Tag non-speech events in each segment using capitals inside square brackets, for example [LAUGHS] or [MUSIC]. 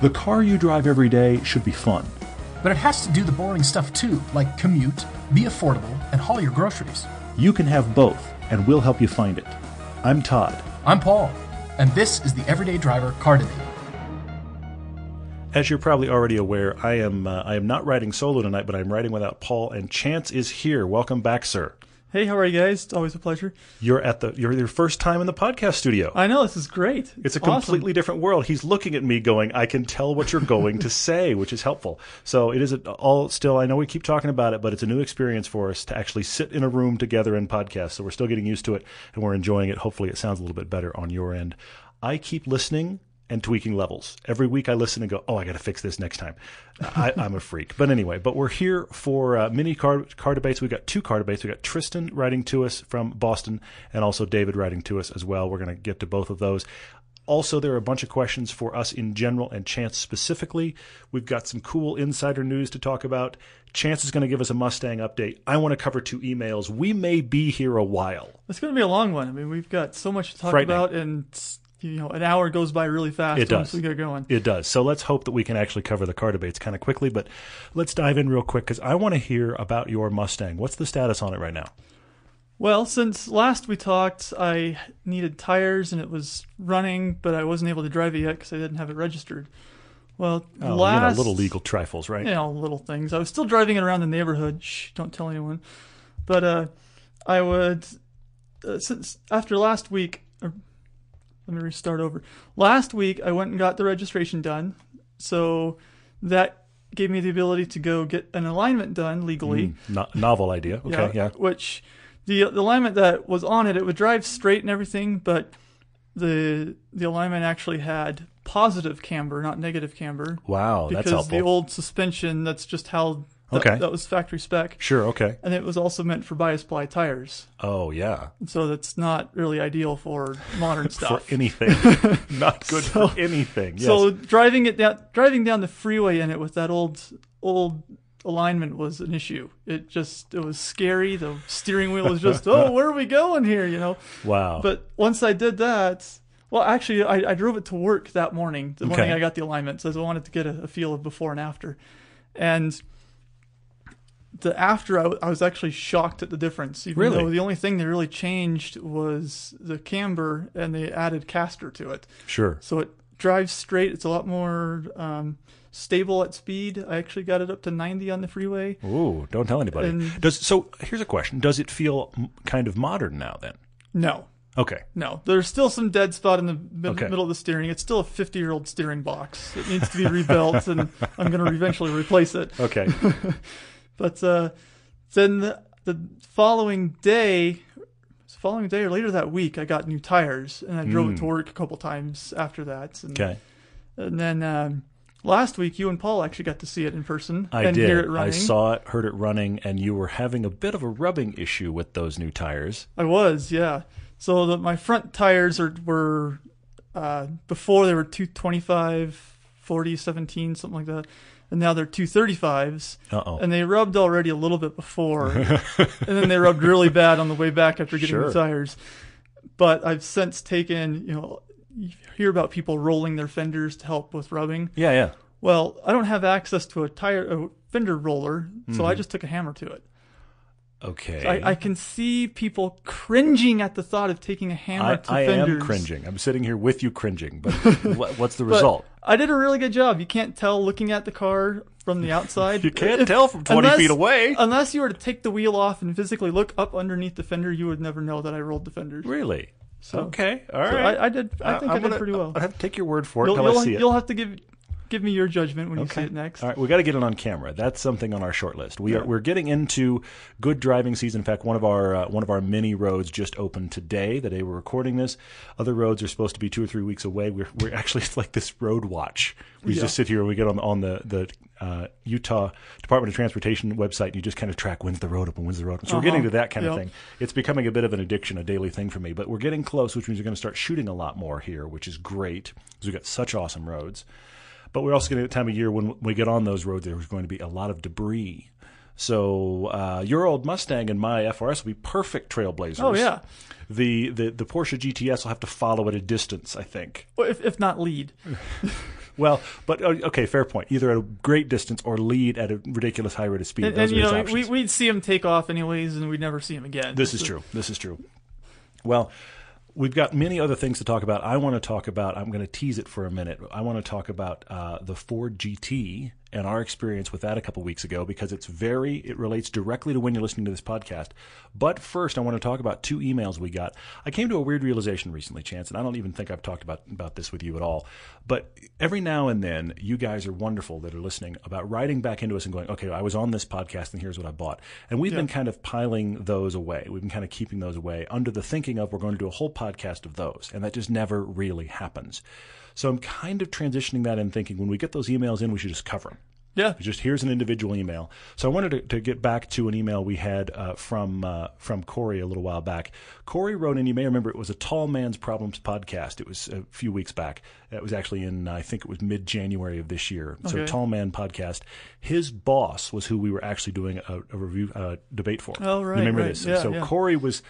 The car you drive every day should be fun. But it has to do the boring stuff too, like commute, be affordable, and haul your groceries. You can have both, and we'll help you find it. I'm Todd. I'm Paul, and this is the Everyday Driver Car Debate. As you're probably already aware, I am uh, I am not riding solo tonight, but I'm riding without Paul, and Chance is here. Welcome back, sir. Hey, how are you guys? It's always a pleasure. You're at the you're your first time in the podcast studio. I know this is great. It's a awesome. completely different world. He's looking at me, going, "I can tell what you're going to [LAUGHS] say," which is helpful. So it is a, all still. I know we keep talking about it, but it's a new experience for us to actually sit in a room together and podcast. So we're still getting used to it, and we're enjoying it. Hopefully, it sounds a little bit better on your end. I keep listening and tweaking levels. Every week I listen and go, oh, I got to fix this next time. I, [LAUGHS] am a freak. But anyway, but we're here for uh, mini car, car debates. We've got two car debates. We've got Tristan writing to us from Boston and also David writing to us as well. We're going to get to both of those. Also, there are a bunch of questions for us in general and Chance specifically. We've got some cool insider news to talk about. Chance is going to give us a Mustang update. I want to cover two emails. We may be here a while. It's going to be a long one. I mean, we've got so much to talk about, and you know, an hour goes by really fast it once does. we get going. It does. So let's hope that we can actually cover the car debates kind of quickly. But let's dive in real quick because I want to hear about your Mustang. What's the status on it right now? Well, since last we talked, I needed tires and it was running, but I wasn't able to drive it yet because I didn't have it registered. Well, oh, last you know, little legal trifles, right? You know, little things. I was still driving it around the neighborhood. Shh, don't tell anyone. But uh, I would uh, since after last week. Let me restart over. Last week, I went and got the registration done, so that gave me the ability to go get an alignment done legally. Mm, no, novel idea. Okay, yeah, yeah. Which the the alignment that was on it, it would drive straight and everything, but the the alignment actually had positive camber, not negative camber. Wow, because that's helpful. the old suspension that's just how that, okay. that was factory spec. Sure, okay. And it was also meant for bias ply tires. Oh yeah. So that's not really ideal for modern [LAUGHS] stuff. for anything. [LAUGHS] not good so, for anything. Yes. So driving it down driving down the freeway in it with that old old alignment was an issue. It just it was scary. The steering wheel was just, oh, where are we going here? You know. Wow. But once I did that, well, actually, I, I drove it to work that morning. The Okay. morning I got the alignment, so I wanted to get a, a feel of before and after. And the after, I, w- I was actually shocked at the difference. Even Really? though the only thing they really changed was the camber, and they added caster to it. Sure. So it drives straight. It's a lot more um, stable at speed. I actually got it up to 90 on the freeway. Ooh, don't tell anybody. And- Does so? Here's a question: Does it feel m- kind of modern now? Then. No, Okay. no. There's still some dead spot in the mid- Okay. middle of the steering. It's still a 50 year old steering box. It needs to be rebuilt, and I'm going to eventually replace it. Okay. [LAUGHS] But uh, then the, the following day, following day or later that week, I got new tires, and I drove it to work a couple times after that. And, Hmm. Okay. And then um, last week, you and Paul actually got to see it in person I and did. hear it running. I saw it, heard it running, and you were having a bit of a rubbing issue with those new tires. I was, yeah. So the, my front tires are were uh, before they were 225, 40, 17, something like that. And now they're 235s. Uh oh. And they rubbed already a little bit before. [LAUGHS] and then they rubbed really bad on the way back after getting Sure. the tires. But I've since taken, you know, you hear about people rolling their fenders to help with rubbing. Yeah, yeah. Well, I don't have access to a tire a fender roller, so Mm-hmm. I just took a hammer to it. Okay. I, I can see people cringing at the thought of taking a hammer I, to I fenders. am cringing. I'm sitting here with you cringing, but [LAUGHS] what, what's the But result? I did a really good job. You can't tell looking at the car from the outside. [LAUGHS] You can't If- tell from 20 unless- feet away. Unless you were to take the wheel off and physically look up underneath the fender, you would never know that I rolled the fenders. Really? So- okay. All So right. I, I did. I think I, I'm did gonna- pretty well. I have to take your word for it You'll, you'll, I see it. you'll have to give give me your judgment when you see it next. All right, we got to get it on camera. That's something on our short list. We are we're getting into good driving season. In fact, one of our uh, one of our mini roads just opened today. The day we're recording this. Other roads are supposed to be two or three weeks away. We're we're actually it's like this road watch. We Yeah. just sit here and we get on on the the uh, Utah Department of Transportation website. and You just kind of track when's the road open, when's the road open. So we're getting to that kind of Uh-huh. Thing. It's becoming a bit of an addiction, a daily thing for me. But we're getting close, which means we're going to start shooting a lot more here, which is great because we've got such awesome roads. But we're also getting at the time of year when we get on those roads, there's going to be a lot of debris. So uh, your old Mustang and my FRS will be perfect trailblazers. Oh yeah. The, the the Porsche GTS will have to follow at a distance, I think. Well, if if not lead. [LAUGHS] Well, but uh, okay, fair point. Either at a great distance or lead at a ridiculous high rate of speed. And, and you know, we, we'd see him take off anyways, and we'd never see him again. This is true. This is true. Well, we've got many other things to talk about. I want to talk about. I'm going to tease it for a minute. I want to talk about uh, the Ford GT and our experience with that a couple weeks ago because it's very. It relates directly to when you're listening to this podcast. But first, I want to talk about two emails we got. I came to a weird realization recently, Chance, and I don't even think I've talked about about this with you at all. But every now and then, you guys are wonderful that are listening about writing back into us and going, "Okay, I was on this podcast, and here's what I bought." And we've been kind of piling those away. We've been kind of keeping those away under the thinking of we're going to do a whole podcast of those, and that just never really happens. So I'm kind of transitioning that and thinking when we get those emails in, we should just cover them. Yeah. Just here's an individual email. So I wanted to, to get back to an email we had uh, from uh, from Corey a little while back. Corey wrote in. You may remember it was a Tall Man's Problems podcast. It was a few weeks back. It was actually in I think it was mid January of this year. So Tall Man podcast. His boss was who we were actually doing a, a review uh, debate for. Oh, right, You remember right. this? Yeah, so yeah. Corey was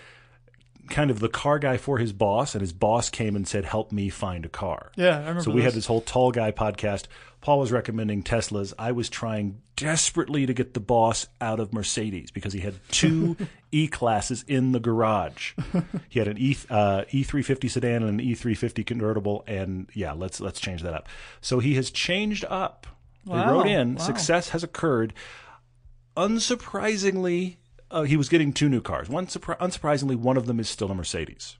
kind of the car guy for his boss, and his boss came and said, "Help me find a car." Yeah, I remember So we had this whole tall guy podcast. Paul was recommending Teslas. I was trying desperately to get the boss out of Mercedes because he had two [LAUGHS] E classes in the garage. He had an E uh, E350 sedan and an E350 convertible, and yeah, let's let's change that up. So he has changed up. He Wow, wrote in. wow. Success has occurred. Unsurprisingly, uh, he was getting two new cars. One surpri- unsurprisingly, one of them is still a Mercedes.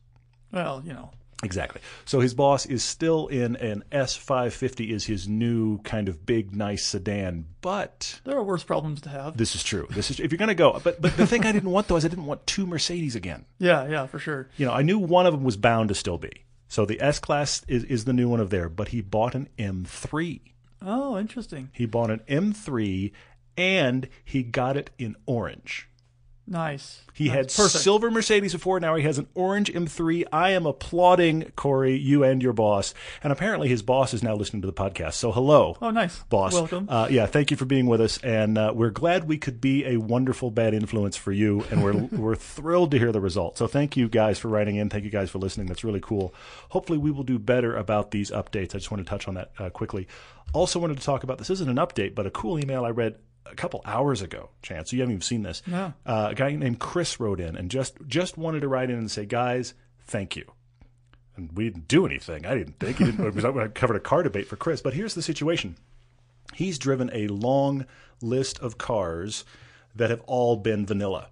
Well, you know. Exactly. So his boss is still in an S550 is his new kind of big nice sedan, but There are worse problems to have. this is true. This is if you're going to go. But but the thing I didn't want though is I didn't want two Mercedes again. [LAUGHS] yeah, yeah, for sure. You know, I knew one of them was bound to still be. So the S class is, is the new one of there, but he bought an M3. Oh, interesting. He bought an M3 and he got it in orange. Nice. He had perfect. silver Mercedes before. Now he has an orange M3. I am applauding Corey, you and your boss. And apparently his boss is now listening to the podcast. So hello. Oh, nice. Boss. Welcome. Uh, yeah, thank you for being with us. And uh, we're glad we could be a wonderful bad influence for you. And we're, [LAUGHS] we're thrilled to hear the result. So thank you guys for writing in. Thank you guys for listening. That's really cool. Hopefully we will do better about these updates. I just want to touch on that uh, quickly. Also wanted to talk about this isn't an update, but a cool email I read a couple hours ago, Chance. You haven't even seen this. No. Uh, a guy named Chris wrote in and just just wanted to write in and say, guys, thank you. And we didn't do anything. I didn't think. He didn't, was- I covered a car debate for Chris. But here's the situation. He's driven a long list of cars that have all been vanilla.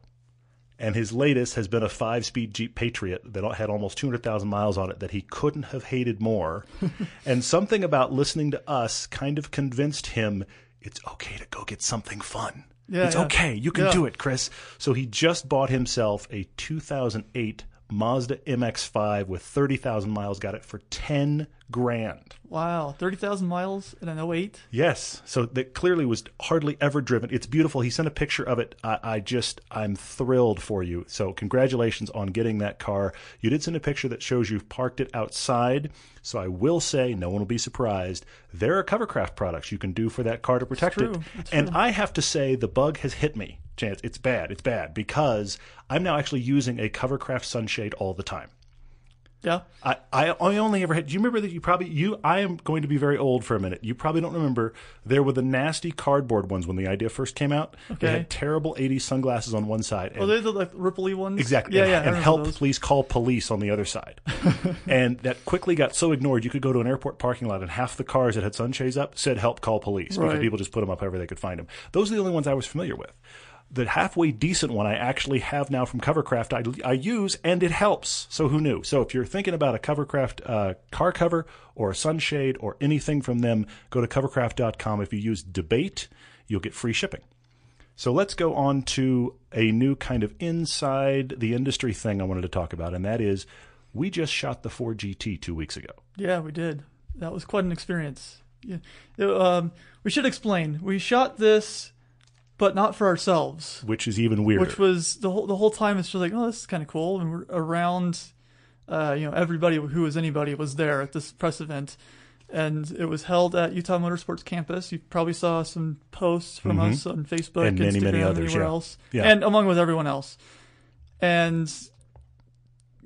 And his latest has been a five speed Jeep Patriot that had almost 200,000 miles on it that he couldn't have hated more. [LAUGHS] and something about listening to us kind of convinced him it's okay to go get something fun. Yeah, it's yeah. okay. You can Yeah. do it, Chris. So he just bought himself a 2008 Mazda MX5 with 30,000 miles, got it for 10 grand. Wow. 30,000 miles in an 08? Yes. So that clearly was hardly ever driven. It's beautiful. He sent a picture of it. I, I just, I'm thrilled for you. So congratulations on getting that car. You did send a picture that shows you've parked it outside. So I will say, no one will be surprised. There are Covercraft products you can do for that car to protect it. It's And true. I have to say, the bug has hit me. Chance, it's bad. It's bad because I'm now actually using a Covercraft sunshade all the time. Yeah. I, I I only ever had. Do you remember that you probably you? I am going to be very old for a minute. You probably don't remember. There were the nasty cardboard ones when the idea first came out. They had terrible '80s sunglasses on one side. Oh, they're the like ripply ones? Exactly. Yeah, and, yeah. And help, those. please call police on the other side. [LAUGHS] and that quickly got so ignored, you could go to an airport parking lot and half the cars that had sunshades up said help, call police right. because people just put them up wherever they could find them. Those are the only ones I was familiar with. The halfway decent one I actually have now from Covercraft I, I use and it helps. So who knew? So if you're thinking about a Covercraft uh, car cover or a sunshade or anything from them, go to covercraft.com. If you use debate, you'll get free shipping. So let's go on to a new kind of inside the industry thing I wanted to talk about, and that is we just shot the Ford GT two weeks ago. Yeah, we did. That was quite an experience. Yeah. Um, we should explain. We shot this, but not for ourselves. Which is even weirder. Which was the whole the whole time. It's just like, oh, this is kind of cool. And we're around, uh, you know, everybody who was anybody was there at this press event, and it was held at Utah Motorsports campus. You probably saw some posts from us on Facebook, Mm-hmm. And many, Instagram, many others, anywhere yeah. else, Yeah. and among with everyone else. And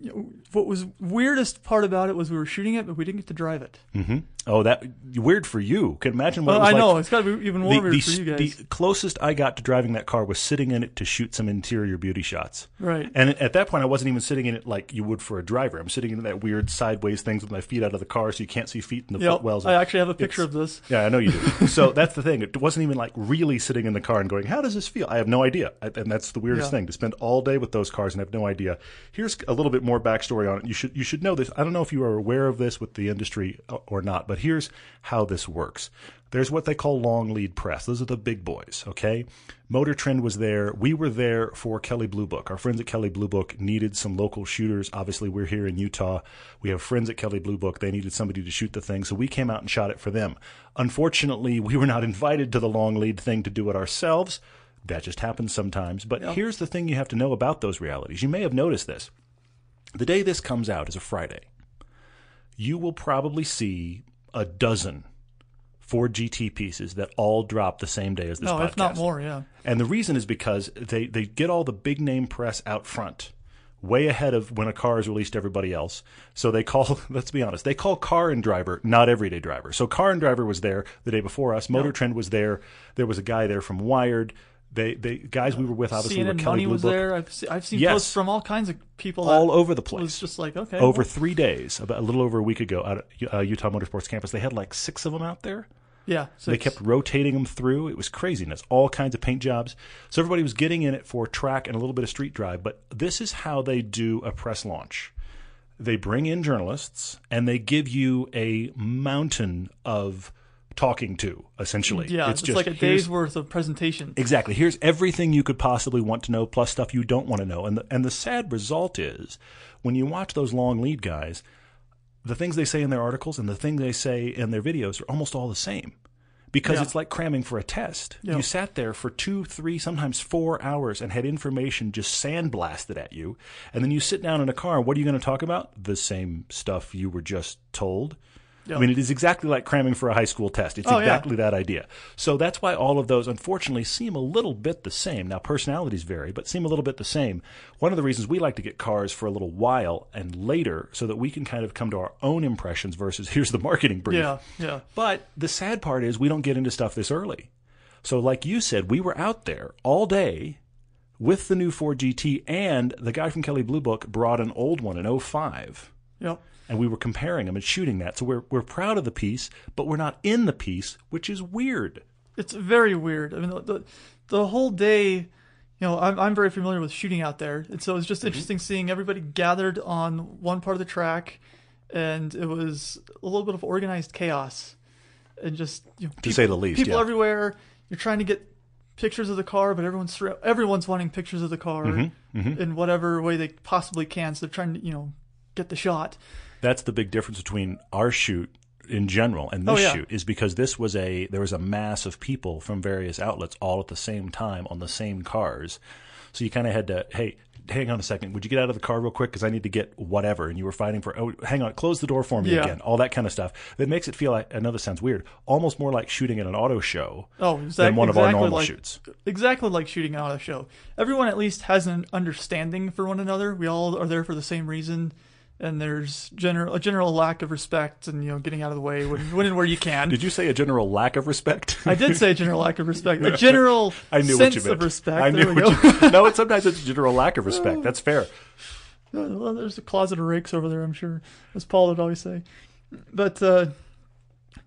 you know, what was weirdest part about it was we were shooting it, but we didn't get to drive it. Mm-hmm. Oh, that weird for you. Can imagine what Well, it oh, was I like. know it's got to be even more the, weird the, for you guys, the closest I got to driving that car was sitting in it to shoot some interior beauty shots. right? And at that point, I wasn't even sitting in it like you would for a driver. I'm sitting in that weird sideways things with my feet out of the car, so you can't see feet in the Yep. footwells. I actually have a picture It's- of this. Yeah, I know you do. [LAUGHS] so that's the thing. It wasn't even like really sitting in the car and going, "How does this feel?" I have no idea, and that's the weirdest Yeah. thing to spend all day with those cars and have no idea. Here's a little bit more backstory on it. You should you should know this. I don't know if you are aware of this with the industry uh, or not, but here's how this works. There's what they call long lead press. Those are the big boys, okay? Motor Trend was there. We were there for Kelley Blue Book. Our friends at Kelley Blue Book needed some local shooters. Obviously, we're here in Utah. We have friends at Kelley Blue Book. They needed somebody to shoot the thing, so we came out and shot it for them. Unfortunately, we were not invited to the long lead thing to do it ourselves. That just happens sometimes. But here's the thing you have to know about those realities. You may have noticed this. The day this comes out is a Friday. You will probably see a dozen Ford GT pieces that all drop the same day as this No, podcast. if not more, yeah. And the reason is because they, they get all the big name press out front, way ahead of when a car is released to everybody else. So they call, [LAUGHS] let's be honest, they call Car and Driver not Everyday Driver. So Car and Driver was there the day before us. Motor Trend was there. There was a guy there from Wired. They, they guys we were with obviously were CNN Kelly Money Blue was Book, there. I've se- I've seen Yes. posts from all kinds of people all that over the place. It was just like okay, over well, three days, about a little over a week ago, out at uh, Utah Motorsports campus, they had like six of them out there. yeah. So They it's- kept rotating them through. It was craziness. All kinds of paint jobs. So everybody was getting in it for track and a little bit of street drive. But this is how they do a press launch. They bring in journalists and they give you a mountain of talking to. Essentially, yeah, it's, just like a day's worth of presentation. Exactly. Here's everything you could possibly want to know, plus stuff you don't want to know. And the, and the sad result is, when you watch those long lead guys, the things they say in their articles and the things they say in their videos are almost all the same. Because Yeah. it's like cramming for a test. Yeah. You sat there for two, three, sometimes four hours and had information just sandblasted at you. And then you sit down in a car. What are you going to talk about? The same stuff you were just told. Yeah. I mean, it is exactly like cramming for a high school test. It's Oh, yeah. exactly that idea. So that's why all of those, unfortunately, seem a little bit the same. Now, personalities vary, but seem a little bit the same. One of the reasons we like to get cars for a little while and later so that we can kind of come to our own impressions versus [LAUGHS] here's the marketing brief. Yeah, yeah. But the sad part is we don't get into stuff this early. So, like you said, we were out there all day with the new Ford GT, and the guy from Kelley Blue Book brought an old one, an 05 Yep. And we were comparing them and shooting that. So we're we're proud of the piece, but we're not in the piece, which is weird. It's very weird. I mean, the the, whole day, you know, I'm I'm very familiar with shooting out there, and so it's Mm-hmm. just interesting seeing everybody gathered on one part of the track, and it was a little bit of organized chaos, and just you know, To say the least, people yeah. everywhere. You're trying to get pictures of the car, but everyone's everyone's wanting pictures of the car Mm-hmm, in whatever way they possibly can. So they're trying to you know get the shot. That's the big difference between our shoot in general and this Oh, yeah. shoot is because this was a there was a mass of people from various outlets all at the same time on the same cars. So you kind of had to, hey, hang on a second, would you get out of the car real quick because I need to get whatever, and you were fighting for, oh, hang on, close the door for me Yeah. again, all that kind of stuff. That makes it feel like, I know this sounds weird, almost more like shooting at an auto show Oh, than exactly, one of our normal like, shoots. Exactly like shooting out a show. Everyone at least has an understanding for one another. We all are there for the same reason, and there's general a general lack of respect and you know getting out of the way when, when and where you can. Did you say a general lack of respect? [LAUGHS] I did say a general lack of respect. A general [LAUGHS] I knew sense what you meant. of respect. I knew what you No, it's sometimes it's a general lack of respect. That's fair. [LAUGHS] well, there's a closet of rakes over there, I'm sure, as Paul would always say. But uh,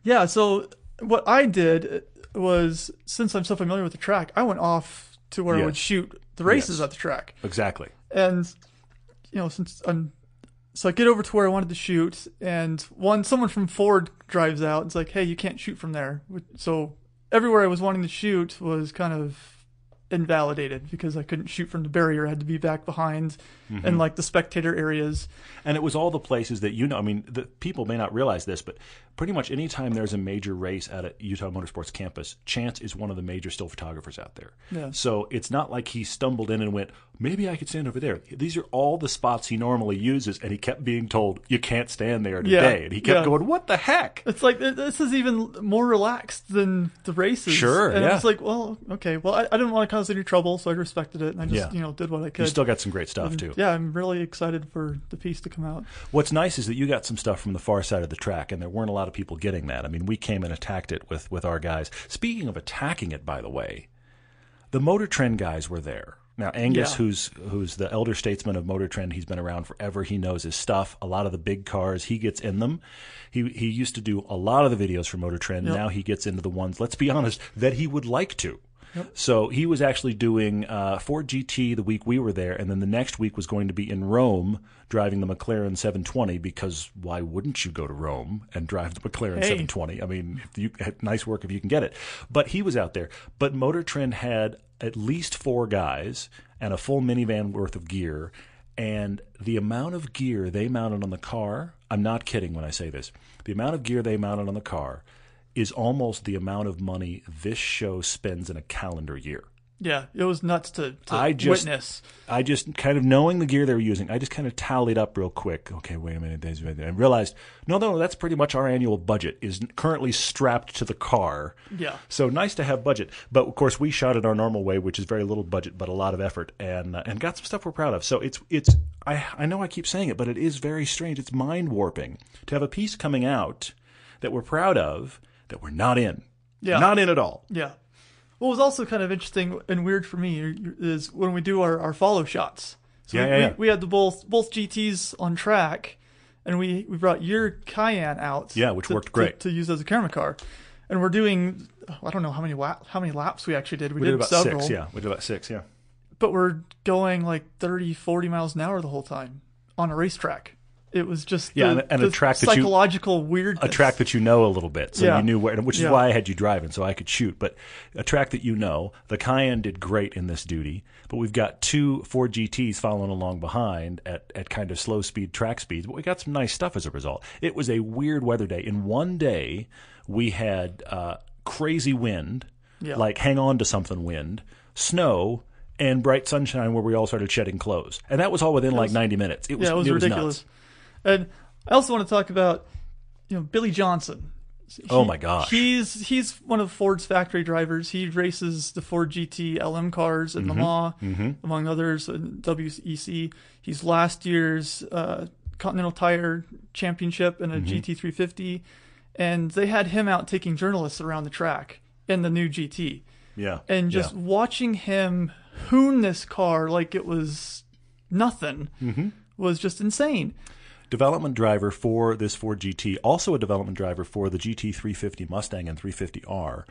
yeah, so what I did was since I'm so familiar with the track, I went off to where I would shoot the races Yes. at the track. Exactly. and you know since I'm so I get over to where I wanted to shoot, and one someone from Ford drives out. It's like, hey, you can't shoot from there. So everywhere I was wanting to shoot was kind of invalidated because I couldn't shoot from the barrier. I had to be back behind in mm-hmm. like the spectator areas. And it was all the places that you know. I mean, the people may not realize this, but pretty much anytime there's a major race at a Utah Motorsports campus, Chance is one of the major still photographers out there. Yeah. So it's not like he stumbled in and went, maybe I could stand over there. These are all the spots he normally uses, and he kept being told, you can't stand there today. Yeah. And he kept Yeah. going, what the heck? It's like this is even more relaxed than the races. Sure, and yeah. it's like, well, okay, well, I, I didn't want to cause any trouble, so I respected it, and I just Yeah. you know did what I could. You still got some great stuff And, too. Yeah, I'm really excited for the piece to come out. What's nice is that you got some stuff from the far side of the track, and there weren't a lot of people getting that. I mean, we came and attacked it with with our guys. Speaking of attacking it, by the way, the Motor Trend guys were there. Now Angus, Yeah. who's who's the elder statesman of Motor Trend, he's been around forever. He knows his stuff. A lot of the big cars, he gets in them. He he used to do a lot of the videos for Motor Trend. Yep. Now he gets into the ones. Let's be honest, that he would like to. So he was actually doing uh, Ford GT the week we were there, and then the next week was going to be in Rome driving the McLaren 720 because why wouldn't you go to Rome and drive the McLaren Hey. 720? I mean, you, nice work if you can get it. But he was out there. But Motor Trend had at least four guys and a full minivan worth of gear. And the amount of gear they mounted on the car, I'm not kidding when I say this, the amount of gear they mounted on the car is almost the amount of money this show spends in a calendar year. Yeah, it was nuts to, to I just- witness. I just kind of knowing the gear they were using, I just kind of tallied up real quick. Okay, wait a minute, there's- and realized no, no, that's pretty much our annual budget is currently strapped to the car. Yeah. So nice to have budget, but of course we shot it our normal way, which is very little budget but a lot of effort, and uh, and got some stuff we're proud of. So it's it's I I know I keep saying it, but it is very strange. It's mind warping to have a piece coming out that we're proud of that we're not in. Yeah. Not in at all. Yeah. What was also kind of interesting and weird for me is when we do our, our follow shots. So Yeah, we, yeah, we, we had the both both GTs on track, and we, we brought your Cayenne out. Yeah, which to- worked to- great. to, use as a camera car, and we're doing I don't know how many how many laps we actually did. We, We did, did about several, six, yeah. We did about six, yeah. but we're going like 30, 40 miles an hour the whole time on a racetrack. It was just Yeah, the, and- a track that you- psychological weird a track that you know a little bit, so Yeah. you knew where, which is Yeah. why I had you driving, so I could shoot. But a track that you know, the Cayenne did great in this duty, but we've got two Ford GTs following along behind at, at kind of slow speed track speeds. But we got some nice stuff as a result. It was a weird weather day. In one day, we had uh, crazy wind, Yeah. like hang on to something wind, snow. And bright sunshine where we all started shedding clothes, and that was all within like ninety minutes. It was, Yeah, it was ridiculous. nuts. And I also want to talk about, you know, Billy Johnson. Oh my gosh. He's he's one of Ford's factory drivers. He races the Ford GT LM cars Mm-hmm. in Le Mans, among others, in WEC. He's last year's uh, Continental Tire Championship in a Mm-hmm. GT350, and they had him out taking journalists around the track in the new GT, Yeah, and just yeah. watching him hoon this car like it was nothing Mm-hmm. was just insane. Development driver for this Ford GT, also a development driver for the GT 350 Mustang and 350R.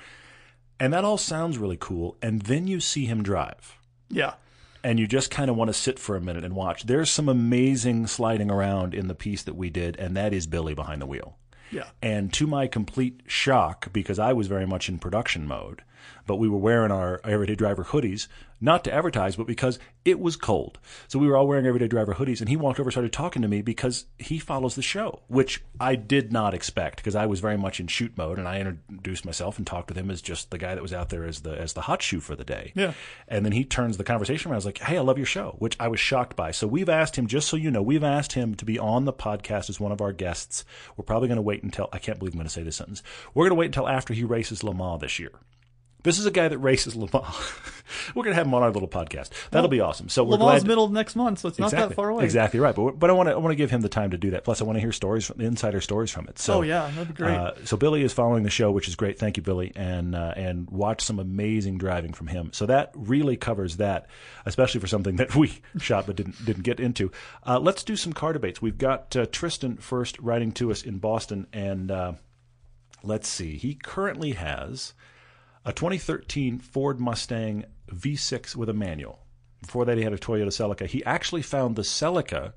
And that all sounds really cool. And then you see him drive. Yeah. And you just kind of want to sit for a minute and watch. There's some amazing sliding around in the piece that we did, and that is Billy behind the wheel. Yeah. And to my complete shock, because I was very much in production mode, but we were wearing our everyday driver hoodies, not to advertise, but because it was cold. So we were all wearing everyday driver hoodies, and he walked over, and started talking to me because he follows the show, which I did not expect because I was very much in shoot mode, and I introduced myself and talked with him as just the guy that was out there as the as the hot shoe for the day. Yeah. And then he turns the conversation around. I was like, "Hey, I love your show," which I was shocked by. So we've asked him, just so you know, we've asked him to be on the podcast as one of our guests. We're probably going to wait until I can't believe I'm going to say this sentence. We're going to wait until after he races Le Mans this year. This is a guy that races Le Mans. [LAUGHS] we're going to have him on our little podcast. That'll be awesome. So we're Le Mans glad. middle of next month, so it's not that far away. Exactly right. But but I want to I want to give him the time to do that. Plus, I want to hear stories from insider stories from it. So Oh yeah, that'd be great. uh, so Billy is following the show, which is great. Thank you, Billy, and uh, and watch some amazing driving from him. So that really covers that, especially for something [LAUGHS] that we shot but didn't didn't get into. Uh, let's do some car debates. We've got uh, Tristan first writing to us in Boston, and uh, let's see. He currently has a 2013 Ford Mustang V6 with a manual. Before that, he had a Toyota Celica. He actually found the Celica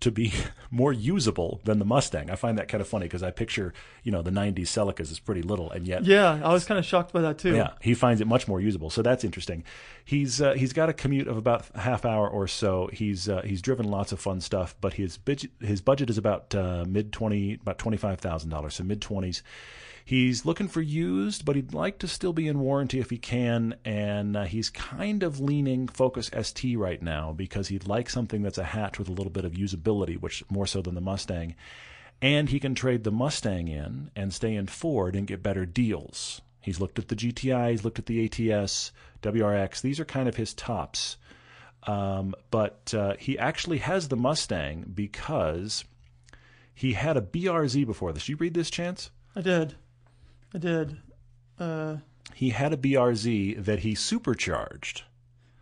to be [LAUGHS] more usable than the Mustang. I find that kind of funny because I picture, you know, the 90s Celicas is pretty little, and yet yeah, I was kind of shocked by that too. yeah, he finds it much more usable. So that's interesting. He's uh, he's got a commute of about a half hour or so. He's uh, he's driven lots of fun stuff, but his budget his budget is about uh, mid twenty about twenty five thousand dollars, so mid twenties. He's looking for used, but he'd like to still be in warranty if he can. And uh, he's kind of leaning Focus ST right now because he'd like something that's a hatch with a little bit of usability, which more so than the Mustang. And he can trade the Mustang in and stay in Ford and get better deals. He's looked at the GTI, he's looked at the ATS, WRX. These are kind of his tops. Um, but uh, he actually has the Mustang because he had a BRZ before this. You read this, Chance? I did. I did. Uh, He had a BRZ that he supercharged.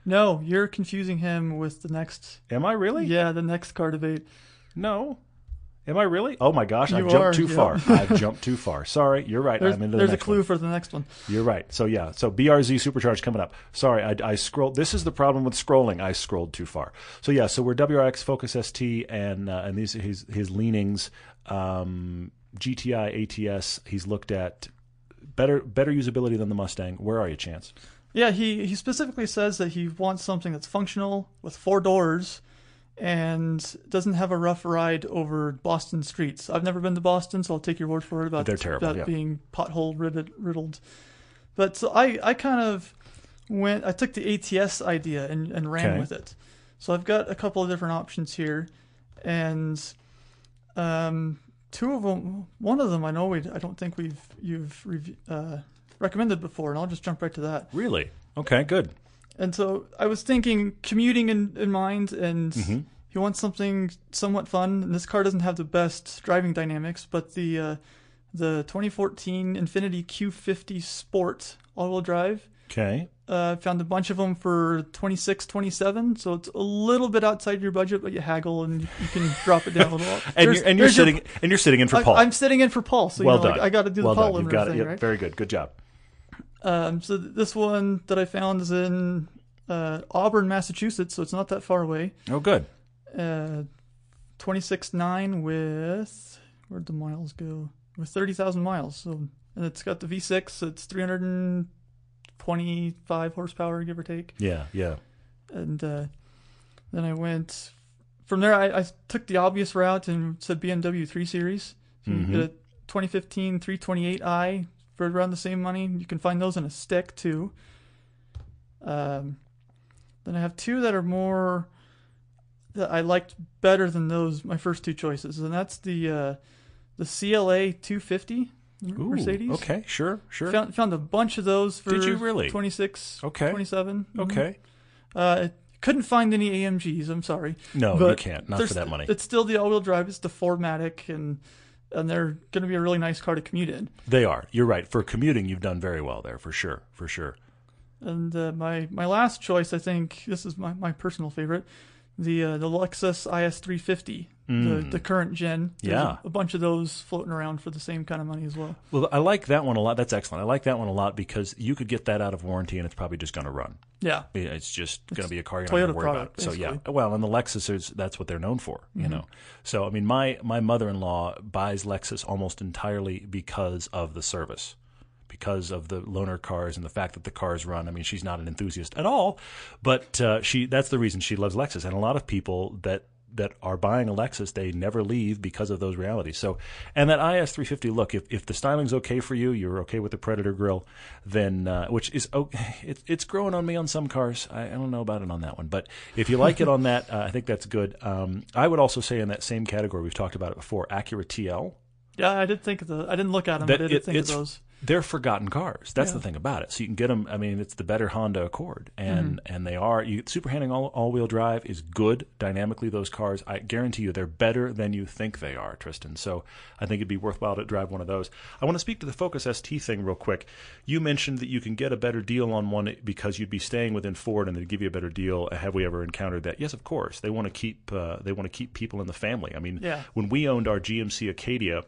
no, you're confusing him with the next. Am I really? Yeah, the next car debate. No. Am I really? Oh my gosh, I've jumped are, too yeah. far. [LAUGHS] I've jumped too far. Sorry, you're right. There's, I'm into the there's a clue one. for the next one. You're right. So yeah, so BRZ Supercharged coming up. Sorry, I, I scrolled. This is the problem with scrolling. I scrolled too far. So yeah, so we're WRX Focus ST and uh, and these are his his leanings. Um, GTI ATS. He's looked at better better usability than the Mustang. Where are you, Chance? Yeah, he, he specifically says that he wants something that's functional with four doors and doesn't have a rough ride over Boston streets. I've never been to Boston, so I'll take your word for it about, They're terrible, about yeah. being pothole riddled. But so I, I kind of went, I took the ATS idea and, and ran Okay. with it. So I've got a couple of different options here. And um, two of them, one of them I know we, I don't think we've, you've rev- uh, recommended before, and I'll just jump right to that. Really? Okay, good. And so I was thinking commuting in, in mind, and Mhm. he wants something somewhat fun. And this car doesn't have the best driving dynamics, but the uh, the 2014 Infiniti Q50 Sport all-wheel drive. Okay. Uh, found a bunch of them for 26, 27, so it's a little bit outside your budget, but you haggle and you can drop it down a little. [LAUGHS] And There's- you're, and you're there's your- sitting and you're sitting in for Paul. I'm sitting in for Paul, so well you know, done. like, I got to do well the Paul done. You've got it. thing, Yeah, right? Very good. Good job. Um, so th- this one that I found is in uh, Auburn, Massachusetts, so it's not that far away. Oh, good. Uh, 26.9 with where'd the miles go? With 30,000 miles. So and it's got the V6. It's 325 horsepower, give or take. Yeah. Yeah. And uh, then I went from there. I, I took the obvious route and said BMW 3 Series. So Mhm. get a 2015 328i for around the same money. You can find those in a stick too. Um, then I have two that are more that I liked better than those my first two choices, and that's the uh, the CLA 250 Ooh, Mercedes. Okay. Sure. Sure. Found found a bunch of those for Did you really? 26, Okay. 27. Mhm. okay. Uh, couldn't find any AMGs. I'm sorry. No, you can't. Not for that money. It's still the all-wheel drive. It's the 4MATIC, and and they're going to be a really nice car to commute in. They are. You're right. For commuting, you've done very well there, for sure. For sure. And uh, my my last choice, I think this is my, my personal favorite, the uh, the Lexus IS350, the the current gen. There's Mm. Yeah. a, a bunch of those floating around for the same kind of money as well. Well, I like that one a lot. That's excellent. I like that one a lot because you could get that out of warranty and it's probably just going to run. Yeah, It's just going to be a car you're not going to worry product, about. So yeah, well, and the Lexus is that's what they're known for, you know. So I mean, my my mother-in-law buys Lexus almost entirely because of the service, because of the loaner cars and the fact that the cars run. I mean, she's not an enthusiast at all, but uh, she that's the reason she loves Lexus. And a lot of people that that are buying a Lexus, they never leave because of those realities. So, and that IS 350 look, if, if the styling's okay for you, you're okay with the Predator grill, then uh, which is okay, [LAUGHS] it, it's growing on me on some cars. I, I don't know about it on that one, but if you like it on that, uh, I think that's good. Um, I would also say in that same category, we've talked about it before, Acura TL. yeah. I did think of the. I didn't look at them, That but I did it- think of those. They're forgotten cars. That's Yeah. the thing about it. So you can get them. I mean, it's the better Honda Accord, and Mm-hmm. and they are. You, super handling all all wheel drive is good dynamically. Those cars, I guarantee you, they're better than you think they are, Tristan. So I think it'd be worthwhile to drive one of those. I want to speak to the Focus ST thing real quick. You mentioned that you can get a better deal on one because you'd be staying within Ford, and they'd give you a better deal. Have we ever encountered that? Yes, of course. They want to keep uh, they want to keep people in the family. I mean, Yeah. when we owned our GMC Acadia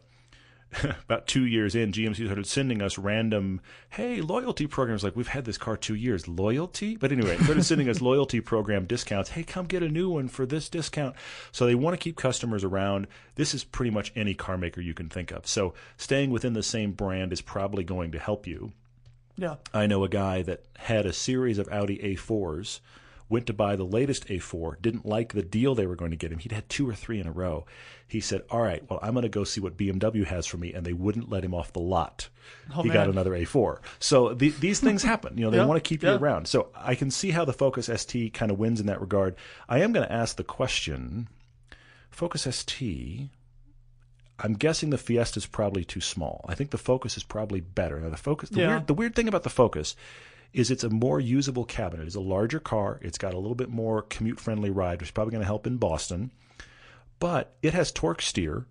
[LAUGHS] about two years in, GMC started sending us random, hey, loyalty programs. Like, we've had this car two years. Loyalty? But anyway, started sending us [LAUGHS] loyalty program discounts. Hey, come get a new one for this discount. So they want to keep customers around. This is pretty much any car maker you can think of. So staying within the same brand is probably going to help you. Yeah, I know a guy that had a series of Audi A4s, went to buy the latest A4, didn't like the deal they were going to get him. He'd had two or three in a row. He said, All right, well, I'm going to go see what BMW has for me. And they wouldn't let him off the lot. Oh, he got another A4. So the, these things [LAUGHS] happen. You know, they Yeah, want to keep yeah. you around. So I can see how the Focus ST kind of wins in that regard. I am going to ask the question Focus ST. I'm guessing the Fiesta is probably too small. I think the Focus is probably better. Now the Focus, the Yeah. weird, the weird thing about the Focus is it's a more usable cabinet. It's a larger car. It's got a little bit more commute friendly ride, which is probably going to help in Boston. But it has torque steer,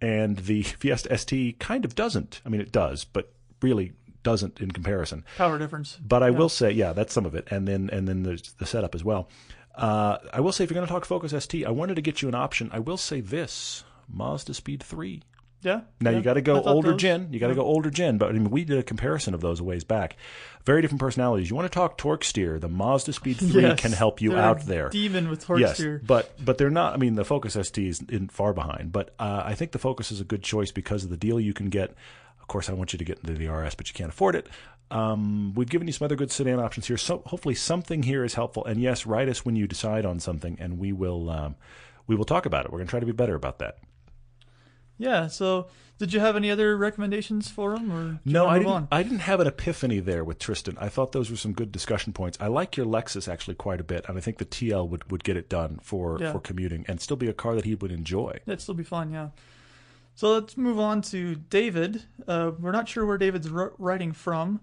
and the [LAUGHS] Fiesta ST kind of doesn't. I mean, it does, but really doesn't in comparison. Power difference. But I will say, yeah, that's some of it, and then and then there's the setup as well. Uh, I will say, if you're going to talk Focus ST, I wanted to get you an option. I will say this: Mazdaspeed Three. Yeah. Now yeah. you got to go older those- gen. You got to go older gen. But I mean, we did a comparison of those a ways back. Very different personalities. You want to talk torque steer? The Mazdaspeed Three [LAUGHS] Yes, can help you out there. Demon with torque yes, steer. but but they're not. I mean, the Focus ST is in far behind. But uh, I think the Focus is a good choice because of the deal you can get. Of course, I want you to get into the RS, but you can't afford it. Um, we've given you some other good sedan options here. So hopefully something here is helpful. And yes, write us when you decide on something, and we will um, we will talk about it. We're going to try to be better about that. Yeah. So, did you have any other recommendations for them, or No, I didn't. on? I didn't have an epiphany there with Tristan. I thought those were some good discussion points. I like your Lexus actually quite a bit, and I think the TL would, would get it done for, Yeah. for commuting and still be a car that he would enjoy. That'd still be fun, yeah. So let's move on to David. Uh, we're not sure where David's r- writing from,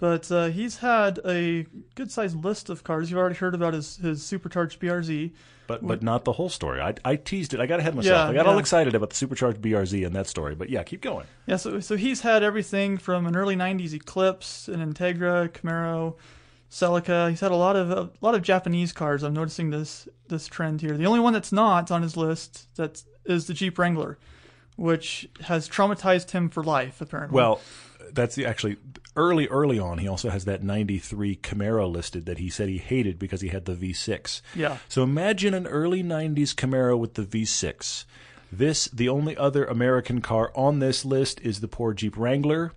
but uh, he's had a good sized list of cars. You've already heard about his, his supercharged BRZ. But but not the whole story. I, I teased it. I got ahead of myself. Yeah, I got all excited about the supercharged BRZ and that story. But yeah, keep going. Yeah, so so he's had everything from an early '90s Eclipse, an Integra, Camaro, Celica. He's had a lot of a lot of Japanese cars. I'm noticing this this trend here. The only one that's not on his list that is the Jeep Wrangler, which has traumatized him for life. Apparently. Well, that's the, actually early early on. He also has that '93 Camaro listed that he said he hated because he had the V6. Yeah. So imagine an early '90s Camaro with the V6. This the only other American car on this list is the poor Jeep Wrangler.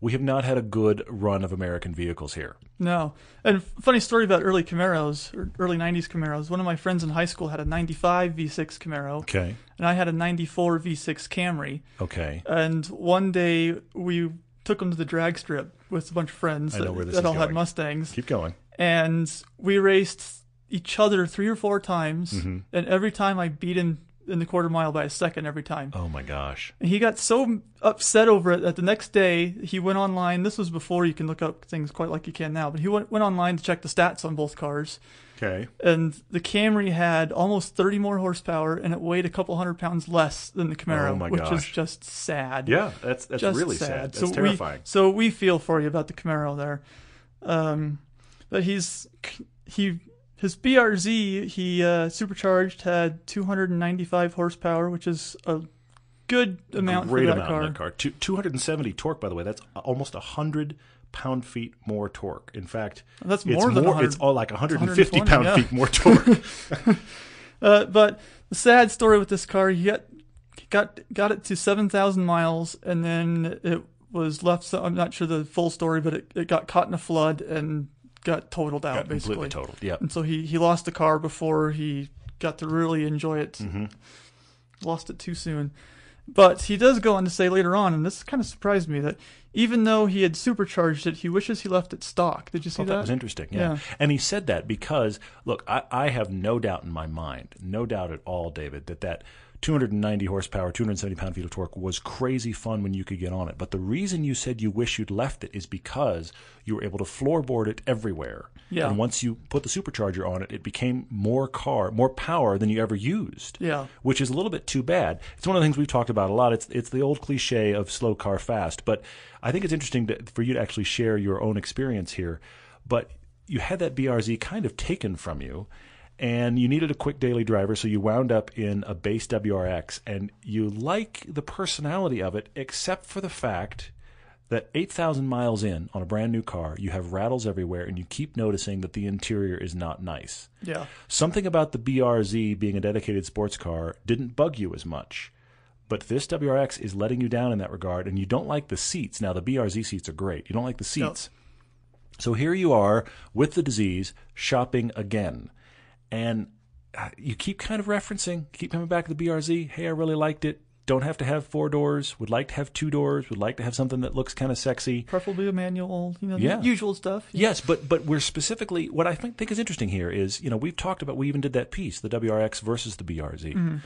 We have not had a good run of American vehicles here. No. And funny story about early Camaros, or early 90s Camaros. One of my friends in high school had a 95 V6 Camaro, Okay. and I had a 94 V6 Camry. Okay. And one day we took them to the drag strip with a bunch of friends I know that, where this that is all had going. Mustangs. Keep going. And we raced each other three or four times. Mm-hmm. And every time I beat him in the quarter mile by a second every time. Oh my gosh. And he got so upset over it that the next day he went online. This was before you can look up things quite like you can now, but he went, went online to check the stats on both cars. Okay. And the Camry had almost 30 more horsepower and it weighed a couple hundred pounds less than the Camaro, Oh my which is just sad. Yeah, that's that's Just really sad. That's so terrifying. We, so we feel for you about the Camaro there. Um, but he's he his BRZ he uh, supercharged had 295 horsepower, which is a good amount Great for that amount car. in that car. Two, 270 torque, by the way. That's almost 100 pound feet more torque. In fact, That's it's more than 100. It's all like 150 pound yeah. feet more torque. [LAUGHS] [LAUGHS] Uh, but the sad story with this car, he got got got it to 7,000 miles, and then it was left. So I'm not sure the full story, but it, it got caught in a flood and got totaled out Got basically. completely totaled. Yeah. And so he, he lost the car before he got to really enjoy it. Mm-hmm. Lost it too soon. But he does go on to say later on, and this kind of surprised me, that even though he had supercharged it, he wishes he left it stock. Did you see Oh, that? that was interesting. Yeah. Yeah. And he said that because, look, I, I have no doubt in my mind, no doubt at all, David, that that 290 horsepower, 270 pound feet of torque was crazy fun when you could get on it. But the reason you said you wish you'd left it is because you were able to floorboard it everywhere. Yeah. And once you put the supercharger on it, it became more car, more power than you ever used. Yeah. Which is a little bit too bad. It's one of the things we've talked about a lot. It's it's the old cliche of slow car fast. But I think it's interesting to, for you to actually share your own experience here. But you had that BRZ kind of taken from you, and you needed a quick daily driver, so you wound up in a base WRX, and you like the personality of it, except for the fact that 8,000 miles in on a brand new car, you have rattles everywhere, and you keep noticing that the interior is not nice. Yeah. Something about the BRZ being a dedicated sports car didn't bug you as much. But this WRX is letting you down in that regard, and you don't like the seats. Now, the BRZ seats are great. You don't like the seats. So here you are with the disease shopping again. And uh, you keep kind of referencing, keep coming back to the BRZ. Hey, I really liked it. Don't have to have four doors. Would like to have two doors. Would like to have something that looks kind of sexy. Preferably a manual, you know, Yeah. the usual stuff. Yes, but but we're specifically what I think, think is interesting here is you know we've talked about we even did that piece the WRX versus the BRZ,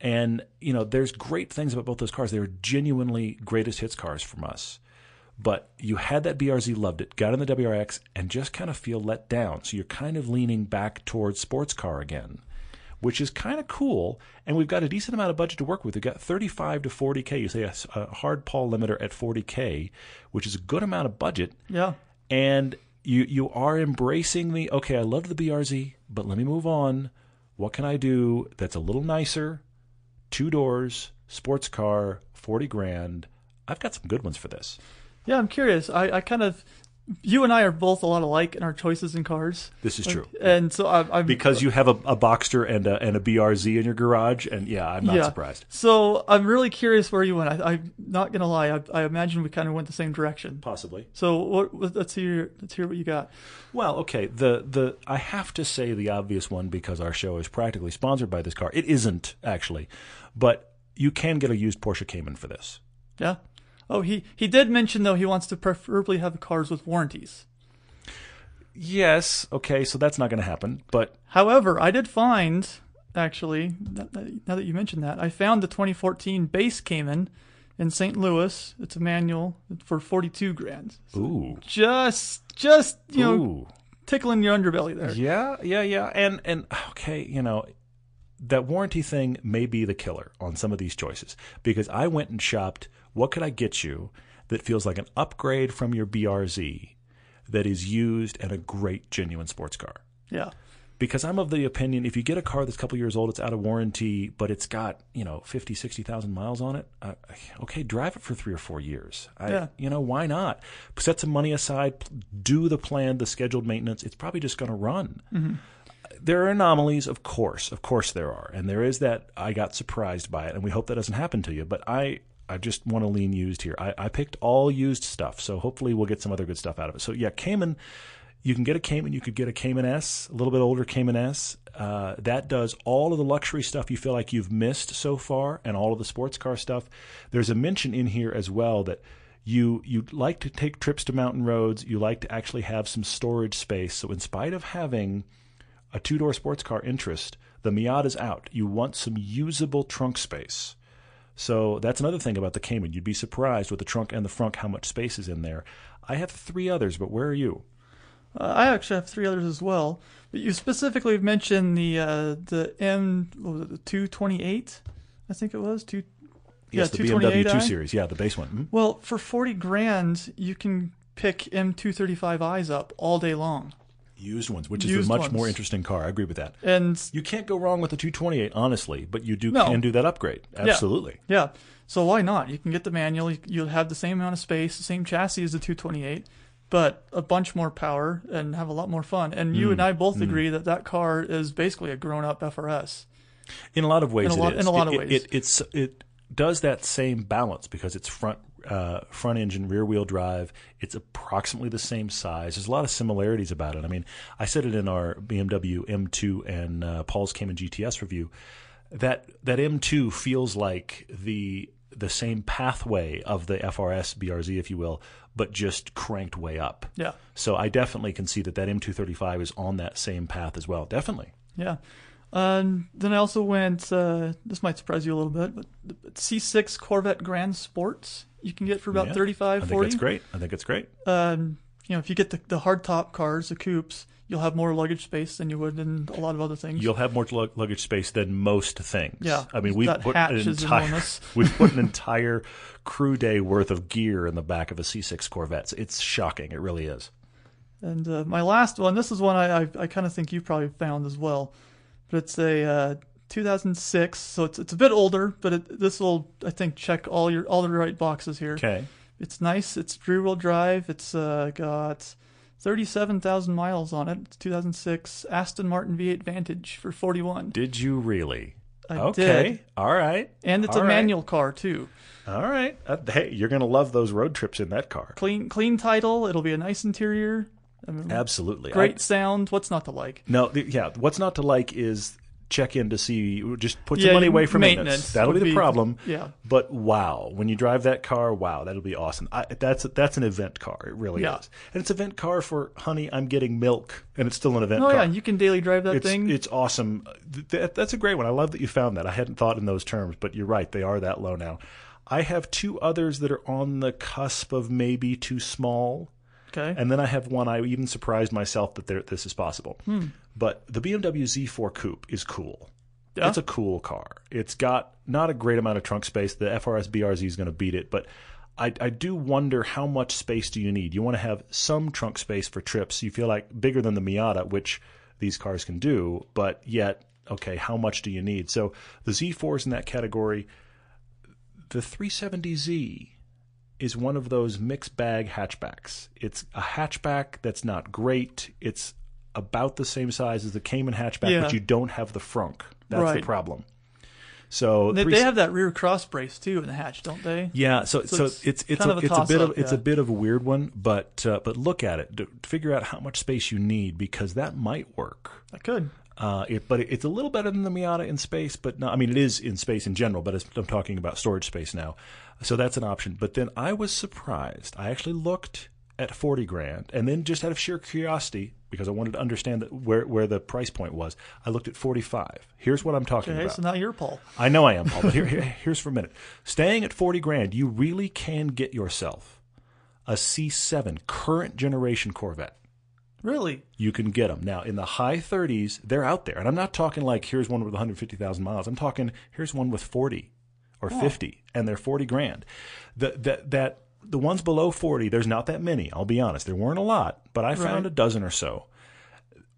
And you know, there's great things about both those cars. They were genuinely greatest hits cars from us. But you had that BRZ, loved it, got in the WRX, and just kind of feel let down. So you're kind of leaning back towards sports car again, which is kind of cool. And we've got a decent amount of budget to work with. We've got 35 to 40k. You say a, a hard Paul limiter at 40k, which is a good amount of budget Yeah. and you you are embracing the okay. I loved the BRZ, but let me move on. What can I do that's a little nicer? Two doors, sports car, forty grand. I've got some good ones for this. Yeah, I'm curious. I, I kind of, you and I are both a lot alike in our choices in cars. This is true And so I, I'm because you have a, a Boxster and a and a BRZ in your garage, and yeah, I'm not yeah. surprised. So I'm really curious where you went. I, I'm not gonna lie. I, I imagine we kind of went the same direction. Possibly. So what, what- let's hear let's hear what you got. Well, okay. The the I have to say the obvious one because our show is practically sponsored by this car. It isn't actually, but you can get a used Porsche Cayman for this. Yeah. Oh, he he did mention though he wants to preferably have cars with warranties. Yes. Okay. So that's not going to happen. But However, I did find actually now that- now that you mentioned that I found the 2014 base Cayman in St. Louis. It's a manual for 42 grand. ooh, Just just you know tickling your underbelly there. yeah, yeah, yeah. And and okay, you know, that warranty thing may be the killer on some of these choices because I went and shopped. What could I get you that feels like an upgrade from your BRZ that is used and a great genuine sports car? Yeah. because I'm of the opinion if you get a car that's a couple years old, it's out of warranty, but it's got, you know, 50, 60,000 miles on it, uh, okay, drive it for three or four years. I, Yeah. You know, why not? Set some money aside, do the plan, the scheduled maintenance. It's probably just going to run. There are anomalies, of course. Of course there are. And there is that I got surprised by it, and we hope that doesn't happen to you. But I. I just want to lean used here. I, I picked all used stuff, so hopefully we'll get some other good stuff out of it. So yeah, Cayman, you can get a Cayman. You could get a Cayman S, a little bit older Cayman S. Uh, that does all of the luxury stuff you feel like you've missed so far, and all of the sports car stuff. There's a mention in here as well that you you like to take trips to mountain roads. You like to actually have some storage space. So in spite of having a two door sports car interest, the Miata's out. You want some usable trunk space. So that's another thing about the Cayman. You'd be surprised with the trunk and the front how much space is in there. I have three others, but where are you? Uh, I actually have three others as well. But you specifically mentioned the uh, the M what was it, the 228, I think it was two. Yes, yeah, the BMW two Series. Yeah, the base one. Mhm. Well, for 40 grand, you can pick M235i's up all day long. Used ones, which is a much ones. more interesting car. I agree with that. And You can't go wrong with the 228, honestly, but you do No. can do that upgrade. Absolutely. yeah, yeah. so why not? You can get the manual. you- You'll have the same amount of space, the same chassis as the 228, but a bunch more power and have a lot more fun. And you Mm. and I both agree that that car is basically a grown-up FRS. In a lot of ways, In a lot- is. in a lot It- of it- ways. it, it's it does that same balance because it's front uh, front engine, rear wheel drive. It's approximately the same size. There's a lot of similarities about it. I mean, I said it in our BMW M2 and uh, Paul's Cayman GTS review. That that M2 feels like the the same pathway of the FRS BRZ, if you will, but just cranked way up. Yeah, So I definitely can see that that M235 is on that same path as well. Definitely. yeah. Um, then I also went. Uh, this might surprise you a little bit, but C6 Corvette Grand Sports you can get for about Yeah. 35, I think 40. that's great. I think it's great. um, you know, if you get the, the hardtop cars, the coupes, you'll have more luggage space than you would in a lot of other things. You'll have more lug- luggage space than most things. Yeah, I mean we've [LAUGHS] put an entire we've put an entire crew day worth of gear in the back of a C6 Corvette. It's shocking. It really is. and uh, my last one, this is one I I, I kind of think you probably found as well, but it's a uh, 2006, so it's it's a bit older, but it, this will I think check all your all the right boxes here. Okay. It's nice. It's rear wheel drive. It's uh, got 37,000 miles on it. It's 2006 Aston Martin V8 Vantage for 41. Did you really? I okay. did. All right. And it's All a right. manual car too. All right. Uh, hey, you're gonna love those road trips in that car. Clean clean title. It'll be a nice interior. I mean, Absolutely. great I- sound. What's not to like? no. The, yeah. What's not to like is check in to see. Just put some Yeah, money away for maintenance. maintenance That'll be the be- problem. yeah. But wow, when you drive that car, wow, that'll be awesome. I, that's that's an event car. It really Yeah. is, and it's an event car for honey. I'm getting milk, and it's still an event Oh car. yeah, you can daily drive that it's, thing. it's awesome. That- that's a great one. I love that you found that. I hadn't thought in those terms, but you're right. They are that low now. I have two others that are on the cusp of maybe too small. Okay. And then I have one I even surprised myself that there, this is possible. Hmm. But the BMW Z4 Coupe is cool. Yeah? It's a cool car. It's got not a great amount of trunk space. The FRS BRZ is going to beat it, but I, I do wonder how much space do you need? You want to have some trunk space for trips. You feel like bigger than the Miata, which these cars can do, but yet, okay, how much do you need? So the Z4 is in that category. The 370Z is one of those mixed bag hatchbacks. It's a hatchback that's not great. It's about the same size as the Cayman hatchback, Yeah. but you don't have the frunk. That's the problem. So they, three- they have that rear cross brace too in the hatch, don't they? yeah, so so, So it's it's it's a, a it's a bit of toss-up, it's a bit of a weird one, but uh, but look at it, D- figure out how much space you need because that might work. I could. Uh, it, but it's a little better than the Miata in space, but no, I mean it is in space in general. But I'm talking about storage space now, so that's an option. But then I was surprised. I actually looked at 40 grand, and then just out of sheer curiosity, because I wanted to understand that where where the price point was, I looked at 45. Here's what I'm talking Okay, about. so now you're Paul. I know I am, Paul, but here, here- here's for a minute. Staying at 40 grand, you really can get yourself a C7 current generation Corvette. Really? You can get them. Now, in the high 30s, they're out there. And I'm not talking like here's one with 150,000 miles. I'm talking here's one with 40 or 50, and they're 40 grand. The, that, that, the ones below 40, there's not that many, I'll be honest. There weren't a lot, but I found Right. a dozen or so.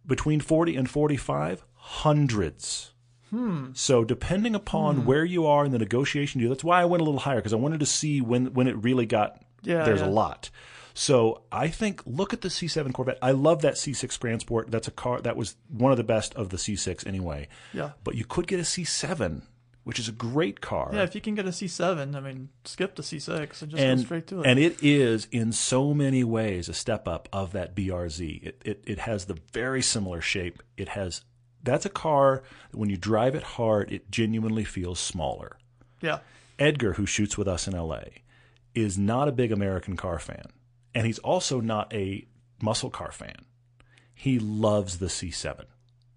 Between 40 and 45, hundreds. Hmm. So depending upon where you are in the negotiation deal, that's why I went a little higher because I wanted to see when when it really got Yeah, there's yeah. a lot. So I think look at the C7 Corvette. I love that C6 Grand Sport. That's a car that was one of the best of the C6 anyway. Yeah. But you could get a C7, which is a great car. Yeah, if you can get a C7, I mean, skip the C6 and just and go straight to it. and it is in so many ways a step up of that BRZ. It it it has the very similar shape. It has that's a car that when you drive it hard, it genuinely feels smaller. yeah. Edgar, who shoots with us in LA, is not a big American car fan. And he's also not a muscle car fan. He loves the C7.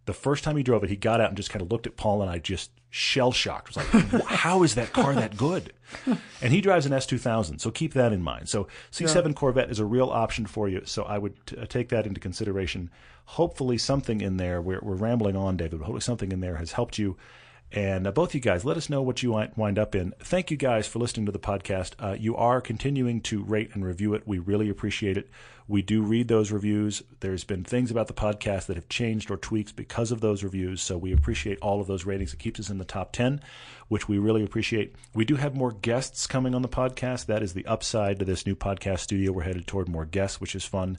The first time he drove it, he got out and just kind of looked at Paul and I just shell shocked. Was like, [LAUGHS] how is that car that good? [LAUGHS] And he drives an S2000, so keep that in mind. So C7 Corvette is a real option for you. So I would uh, take that into consideration. Hopefully, something in there. We're, we're rambling on, David. But hopefully, something in there has helped you. And uh, both you guys, let us know what you wind up in. Thank you guys for listening to the podcast. Uh, you are continuing to rate and review it. We really appreciate it. We do read those reviews. There's been things about the podcast that have changed or tweaked because of those reviews. So we appreciate all of those ratings. It keeps us in the top 10, which we really appreciate. We do have more guests coming on the podcast. That is the upside to this new podcast studio. We're headed toward more guests, which is fun.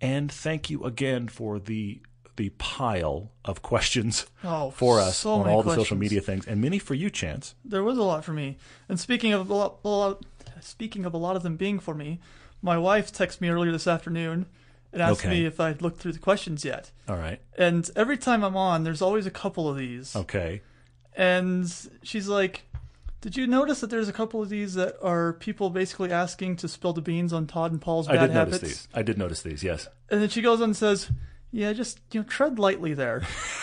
And thank you again for the the pile of questions Oh, for us so on all the social media things, and many for you, Chance. There was a lot for me. And speaking of a lot, a lot speaking of a lot of them being for me, my wife texted me earlier this afternoon and asked Okay. me if I'd looked through the questions yet. All right. And every time I'm on, there's always a couple of these. Okay. And she's like, "Did you notice that there's a couple of these that are people basically asking to spill the beans on Todd and Paul's bad habits? I did habits?" notice these. I did notice these. Yes. And then she goes on and says, "Yeah, just you know, tread lightly there."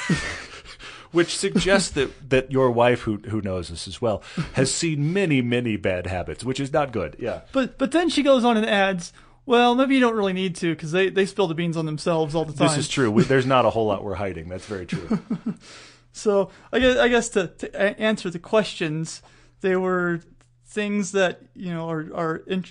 [LAUGHS] Which suggests that that your wife, who who knows this as well, has seen many many bad habits, which is not good. Yeah. But but then she goes on and adds, "Well, maybe you don't really need to because they they spill the beans on themselves all the time." This is true. We, there's not a whole lot we're hiding. That's very true. [LAUGHS] So I guess I guess to, to answer the questions, they were things that you know are are in,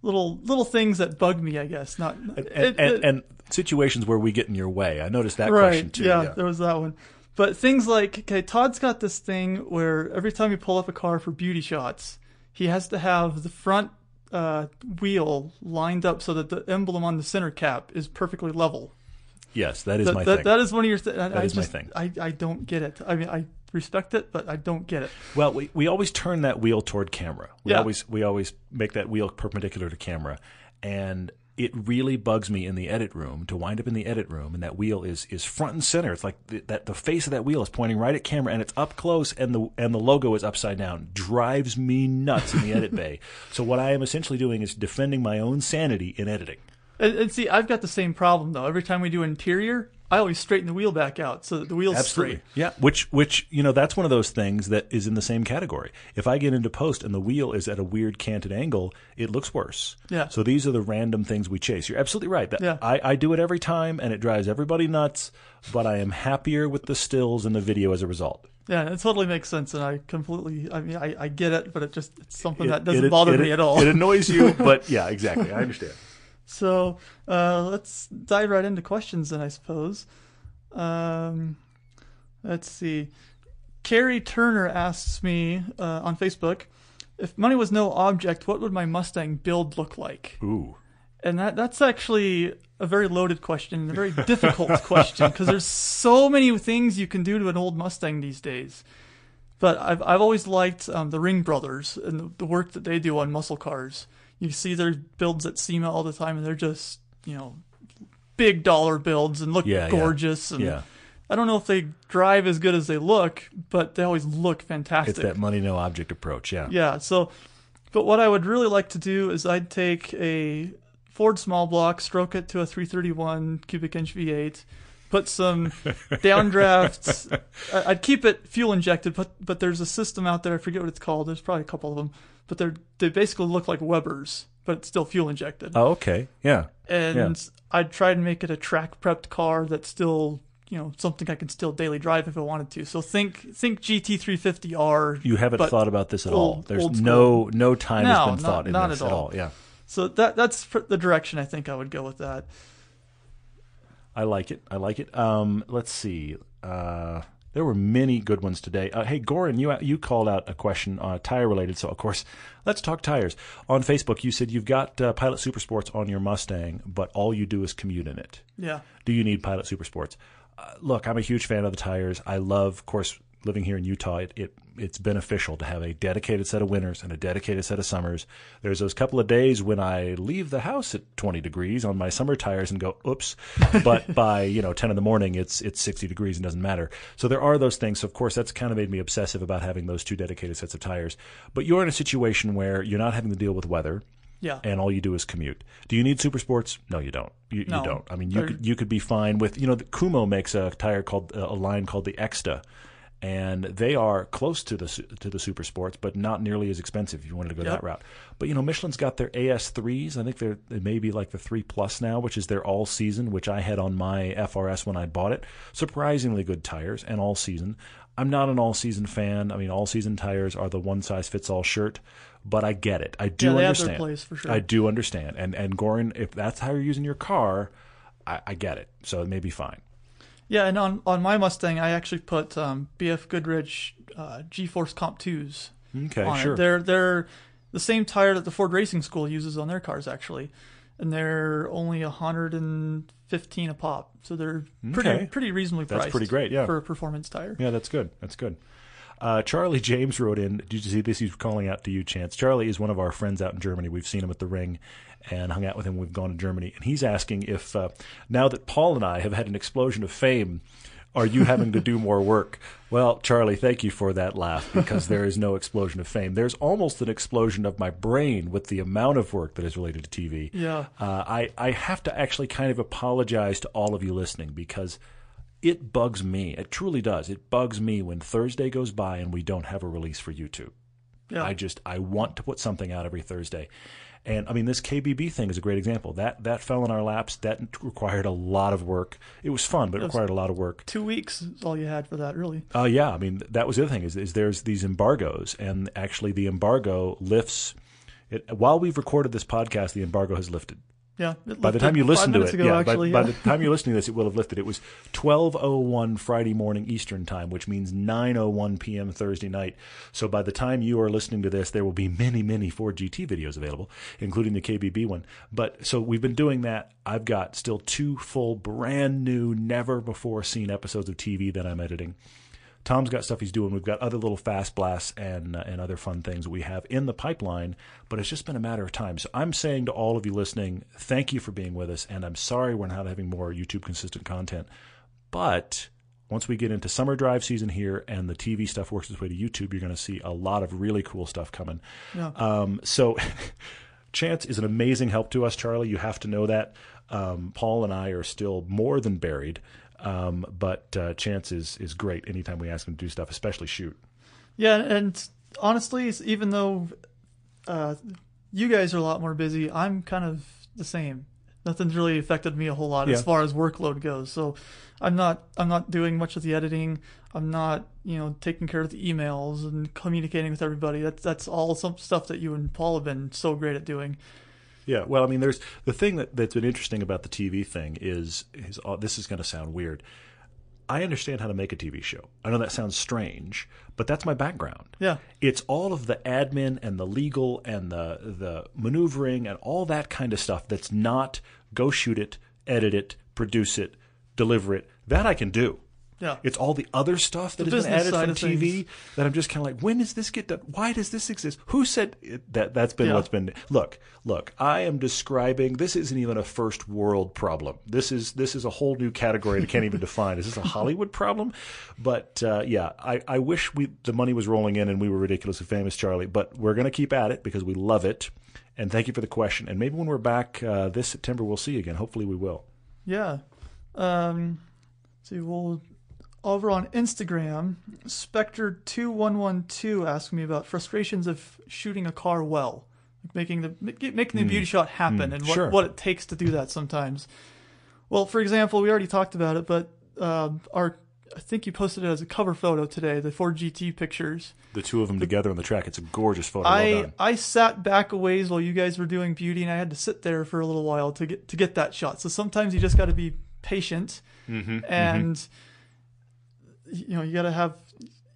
little little things that bug me. I guess not. and, it- and, it- and situations where we get in your way. I noticed that right? question too. yeah, there was that one. But things like okay, Todd's got this thing where every time you pull up a car for beauty shots, he has to have the front uh, wheel lined up so that the emblem on the center cap is perfectly level. Yes, that is That, my that, thing. that is one of your. Th- I, I is my thing. I, I don't get it. I mean, I respect it, but I don't get it. Well, we, we always turn that wheel toward camera. We Yeah. always we always make that wheel perpendicular to camera, and it really bugs me in the edit room to wind up in the edit room and that wheel is is front and center. It's like the, that the face of that wheel is pointing right at camera and it's up close and the and the logo is upside down. Drives me nuts in the edit bay. [LAUGHS] So what I am essentially doing is defending my own sanity in editing. And, and see, I've got the same problem though. Every time we do interior, I always straighten the wheel back out so that the wheel's Absolutely. straight. Yeah, which which you know that's one of those things that is in the same category. If I get into post and the wheel is at a weird canted angle, it looks worse. Yeah. So these are the random things we chase. You're absolutely right. That Yeah. I, I do it every time and it drives everybody nuts, but I am happier with the stills and the video as a result. Yeah, it totally makes sense, and I completely. I mean, I, I get it, but it just it's something It- that doesn't it- bother it- me at all. It annoys you, [LAUGHS] but yeah, exactly. I understand. So uh, let's dive right into questions then, I suppose. Um, let's see. Carrie Turner asks me uh, on Facebook, if money was no object, what would my Mustang build look like? Ooh. And that that's actually a very loaded question, a very [LAUGHS] difficult question, because there's so many things you can do to an old Mustang these days. But I've I've always liked um, the Ring Brothers and the, the work that they do on muscle cars. You see their builds at SEMA all the time, and they're just you know big dollar builds and look Yeah, yeah. gorgeous. And Yeah. I don't know if they drive as good as they look, but they always look fantastic. It's that money no object approach. Yeah. Yeah. So, but what I would really like to do is I'd take a Ford small block, stroke it to a 331 cubic inch V8, put some [LAUGHS] downdrafts. I'd keep it fuel injected, but but there's a system out there. I forget what it's called. There's probably a couple of them, but they're they basically look like Webers, but it's still fuel injected. Oh, okay. Yeah. and yeah. I'd try to make it a track prepped car that's still you know something I can still daily drive if I wanted to. So think think GT350R. You haven't thought about this at all. There's no no time has been not- thought in not this at at all. all. Yeah. So that that's pr- the direction I think I would go with that. I like it. I like it. Um, let's see. Uh, there were many good ones today. Uh, hey, Goran, you you called out a question uh, tire related. So of course, let's talk tires. On Facebook, you said you've got uh, Pilot Super Sports on your Mustang, but all you do is commute in it. Yeah. Do you need Pilot Super Sports? Uh, look, I'm a huge fan of the tires. I love, of course, living here in Utah. It, it it's beneficial to have a dedicated set of winters and a dedicated set of summers. There's those couple of days when I leave the house at 20 degrees on my summer tires and go, oops. [LAUGHS] But by you know 10 in the morning, it's it's 60 degrees and doesn't matter. So there are those things. So of course, that's kind of made me obsessive about having those two dedicated sets of tires. But you're in a situation where you're not having to deal with weather Yeah. and all you do is commute. Do you need super sports? No, you don't. You, No. you don't. I mean, you They're- could you could be fine with you know the Kumho makes a tire called uh, a line called the Ecsta, and they are close to the to the super sports, but not nearly as expensive if you wanted to go Yep. that route. But you know, Michelin's got their AS threes. I think they're they may be like the three plus now, which is their all season, which I had on my FRS when I bought it. Surprisingly good tires and all season. I'm not an all season fan. I mean, all season tires are the one size fits all shirt, but I get it. I do Yeah, they have their understand. place sure. I do understand. And and Goran, if that's how you're using your car, I, I get it. So it may be fine. Yeah, and on on my Mustang, I actually put um, BF Goodrich uh, G-Force Comp Twos Okay, on sure. it. They're they're the same tire that the Ford Racing School uses on their cars actually, and they're only 115 a pop, so they're pretty Okay. pretty reasonably priced. That's pretty great, yeah. for a performance tire. Yeah, that's good. That's good. Uh, Charlie James wrote in. Did you see this? He's calling out to you, Chance. Charlie is one of our friends out in Germany. We've seen him at the ring and hung out with him. We've gone to Germany, and he's asking if uh, now that Paul and I have had an explosion of fame, are you having to do more work? [LAUGHS] Well, Charlie, thank you for that laugh because there is no explosion of fame. There's almost an explosion of my brain with the amount of work that is related to TV. Yeah. Uh, I, I have to actually kind of apologize to all of you listening because it bugs me. It truly does. It bugs me when Thursday goes by and we don't have a release for YouTube. Yeah. I just I want to put something out every Thursday. And I mean this KBB thing is a great example. That that fell in our laps. That required a lot of work. It was fun, but it required a lot of work. Two weeks is all you had for that, really. Uh, yeah, I mean that was the other thing is, is there's these embargoes, and actually the embargo lifts. It, while we've recorded this podcast, the embargo has lifted. Yeah. it By the time you listen to it, ago, yeah, actually, by, yeah. by the time you're listening to this, it will have lifted. It was 12:01 Friday morning Eastern time, which means 9:01 p.m. Thursday night. So by the time you are listening to this, there will be many, many Ford GT videos available, including the KBB one. But so we've been doing that. I've got still two full, brand new, never before seen episodes of TV that I'm editing. Tom's got stuff he's doing. We've got other little fast blasts and uh, and other fun things we have in the pipeline. But it's just been a matter of time. So I'm saying to all of you listening, thank you for being with us, and I'm sorry we're not having more YouTube consistent content. But once we get into summer drive season here and the TV stuff works its way to YouTube, you're going to see a lot of really cool stuff coming. Yeah. Um, so, [LAUGHS] Chance is an amazing help to us, Charlie. You have to know that. Um, Paul and I are still more than buried, um, but uh, Chance is is great anytime we ask him to do stuff, especially shoot. Yeah, and honestly, even though uh, you guys are a lot more busy, I'm kind of the same. Nothing's really affected me a whole lot Yeah. as far as workload goes. So I'm not I'm not doing much of the editing. I'm not you know taking care of the emails and communicating with everybody. That's that's all some stuff that you and Paul have been so great at doing. Yeah, well, I mean, there's the thing that, that's been interesting about the TV thing is is uh, this is going to sound weird. I understand how to make a TV show. I know that sounds strange, but that's my background. Yeah. It's all of the admin and the legal and the the maneuvering and all that kind of stuff that's not go shoot it, edit it, produce it, deliver it. That I can do. Yeah. It's all the other stuff that The has been added from TV things. that I'm just kind of like, when does this get done? Why does this exist? Who said it? that? That's been Yeah. what's been. Look, look. I am describing. This isn't even a first world problem. This is this is a whole new category that I can't even [LAUGHS] define. Is this a Hollywood problem? But uh, yeah, I, I wish we the money was rolling in and we were ridiculously famous, Charlie. But we're going to keep at it because we love it. And thank you for the question. And maybe when we're back uh, this September, we'll see you again. Hopefully, we will. Yeah. Um, see, well, over on Instagram, Spectre2112 asked me about frustrations of shooting a car well, making the making the beauty shot happen, and what, sure. what it takes to do that sometimes. Well, for example, we already talked about it, but um, our I think you posted it as a cover photo today, the Ford GT pictures. The two of them together on the track. It's a gorgeous photo. well I done. I sat back a ways while you guys were doing beauty, and I had to sit there for a little while to get to get that shot. So sometimes you just got to be patient, Mm-hmm, and you know you got to have.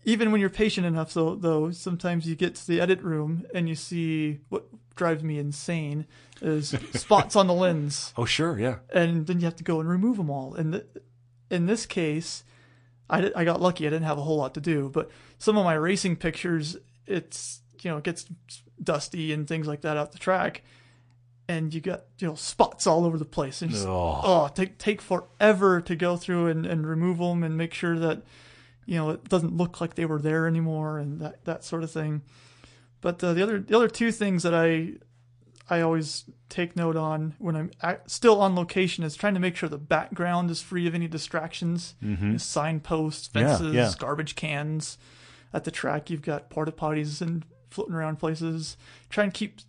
Even when you're patient enough, so though, sometimes you get to the edit room and you see what drives me insane is [LAUGHS] spots on the lens, Oh sure, yeah. and then you have to go and remove them all. And th- in this case, I, I got lucky. I didn't have a whole lot to do, but some of my racing pictures, it's you know it gets dusty and things like that out the track, and you got you know spots all over the place. And just, Oh. oh, take take forever to go through and, and remove them and make sure that you know it doesn't look like they were there anymore and that that sort of thing. But uh, the other the other two things that I I always take note on when I'm still on location is trying to make sure the background is free of any distractions. Mm-hmm. Signposts, Yeah, fences, yeah. garbage cans. At the track, you've got porta potties and floating around places. Try and keep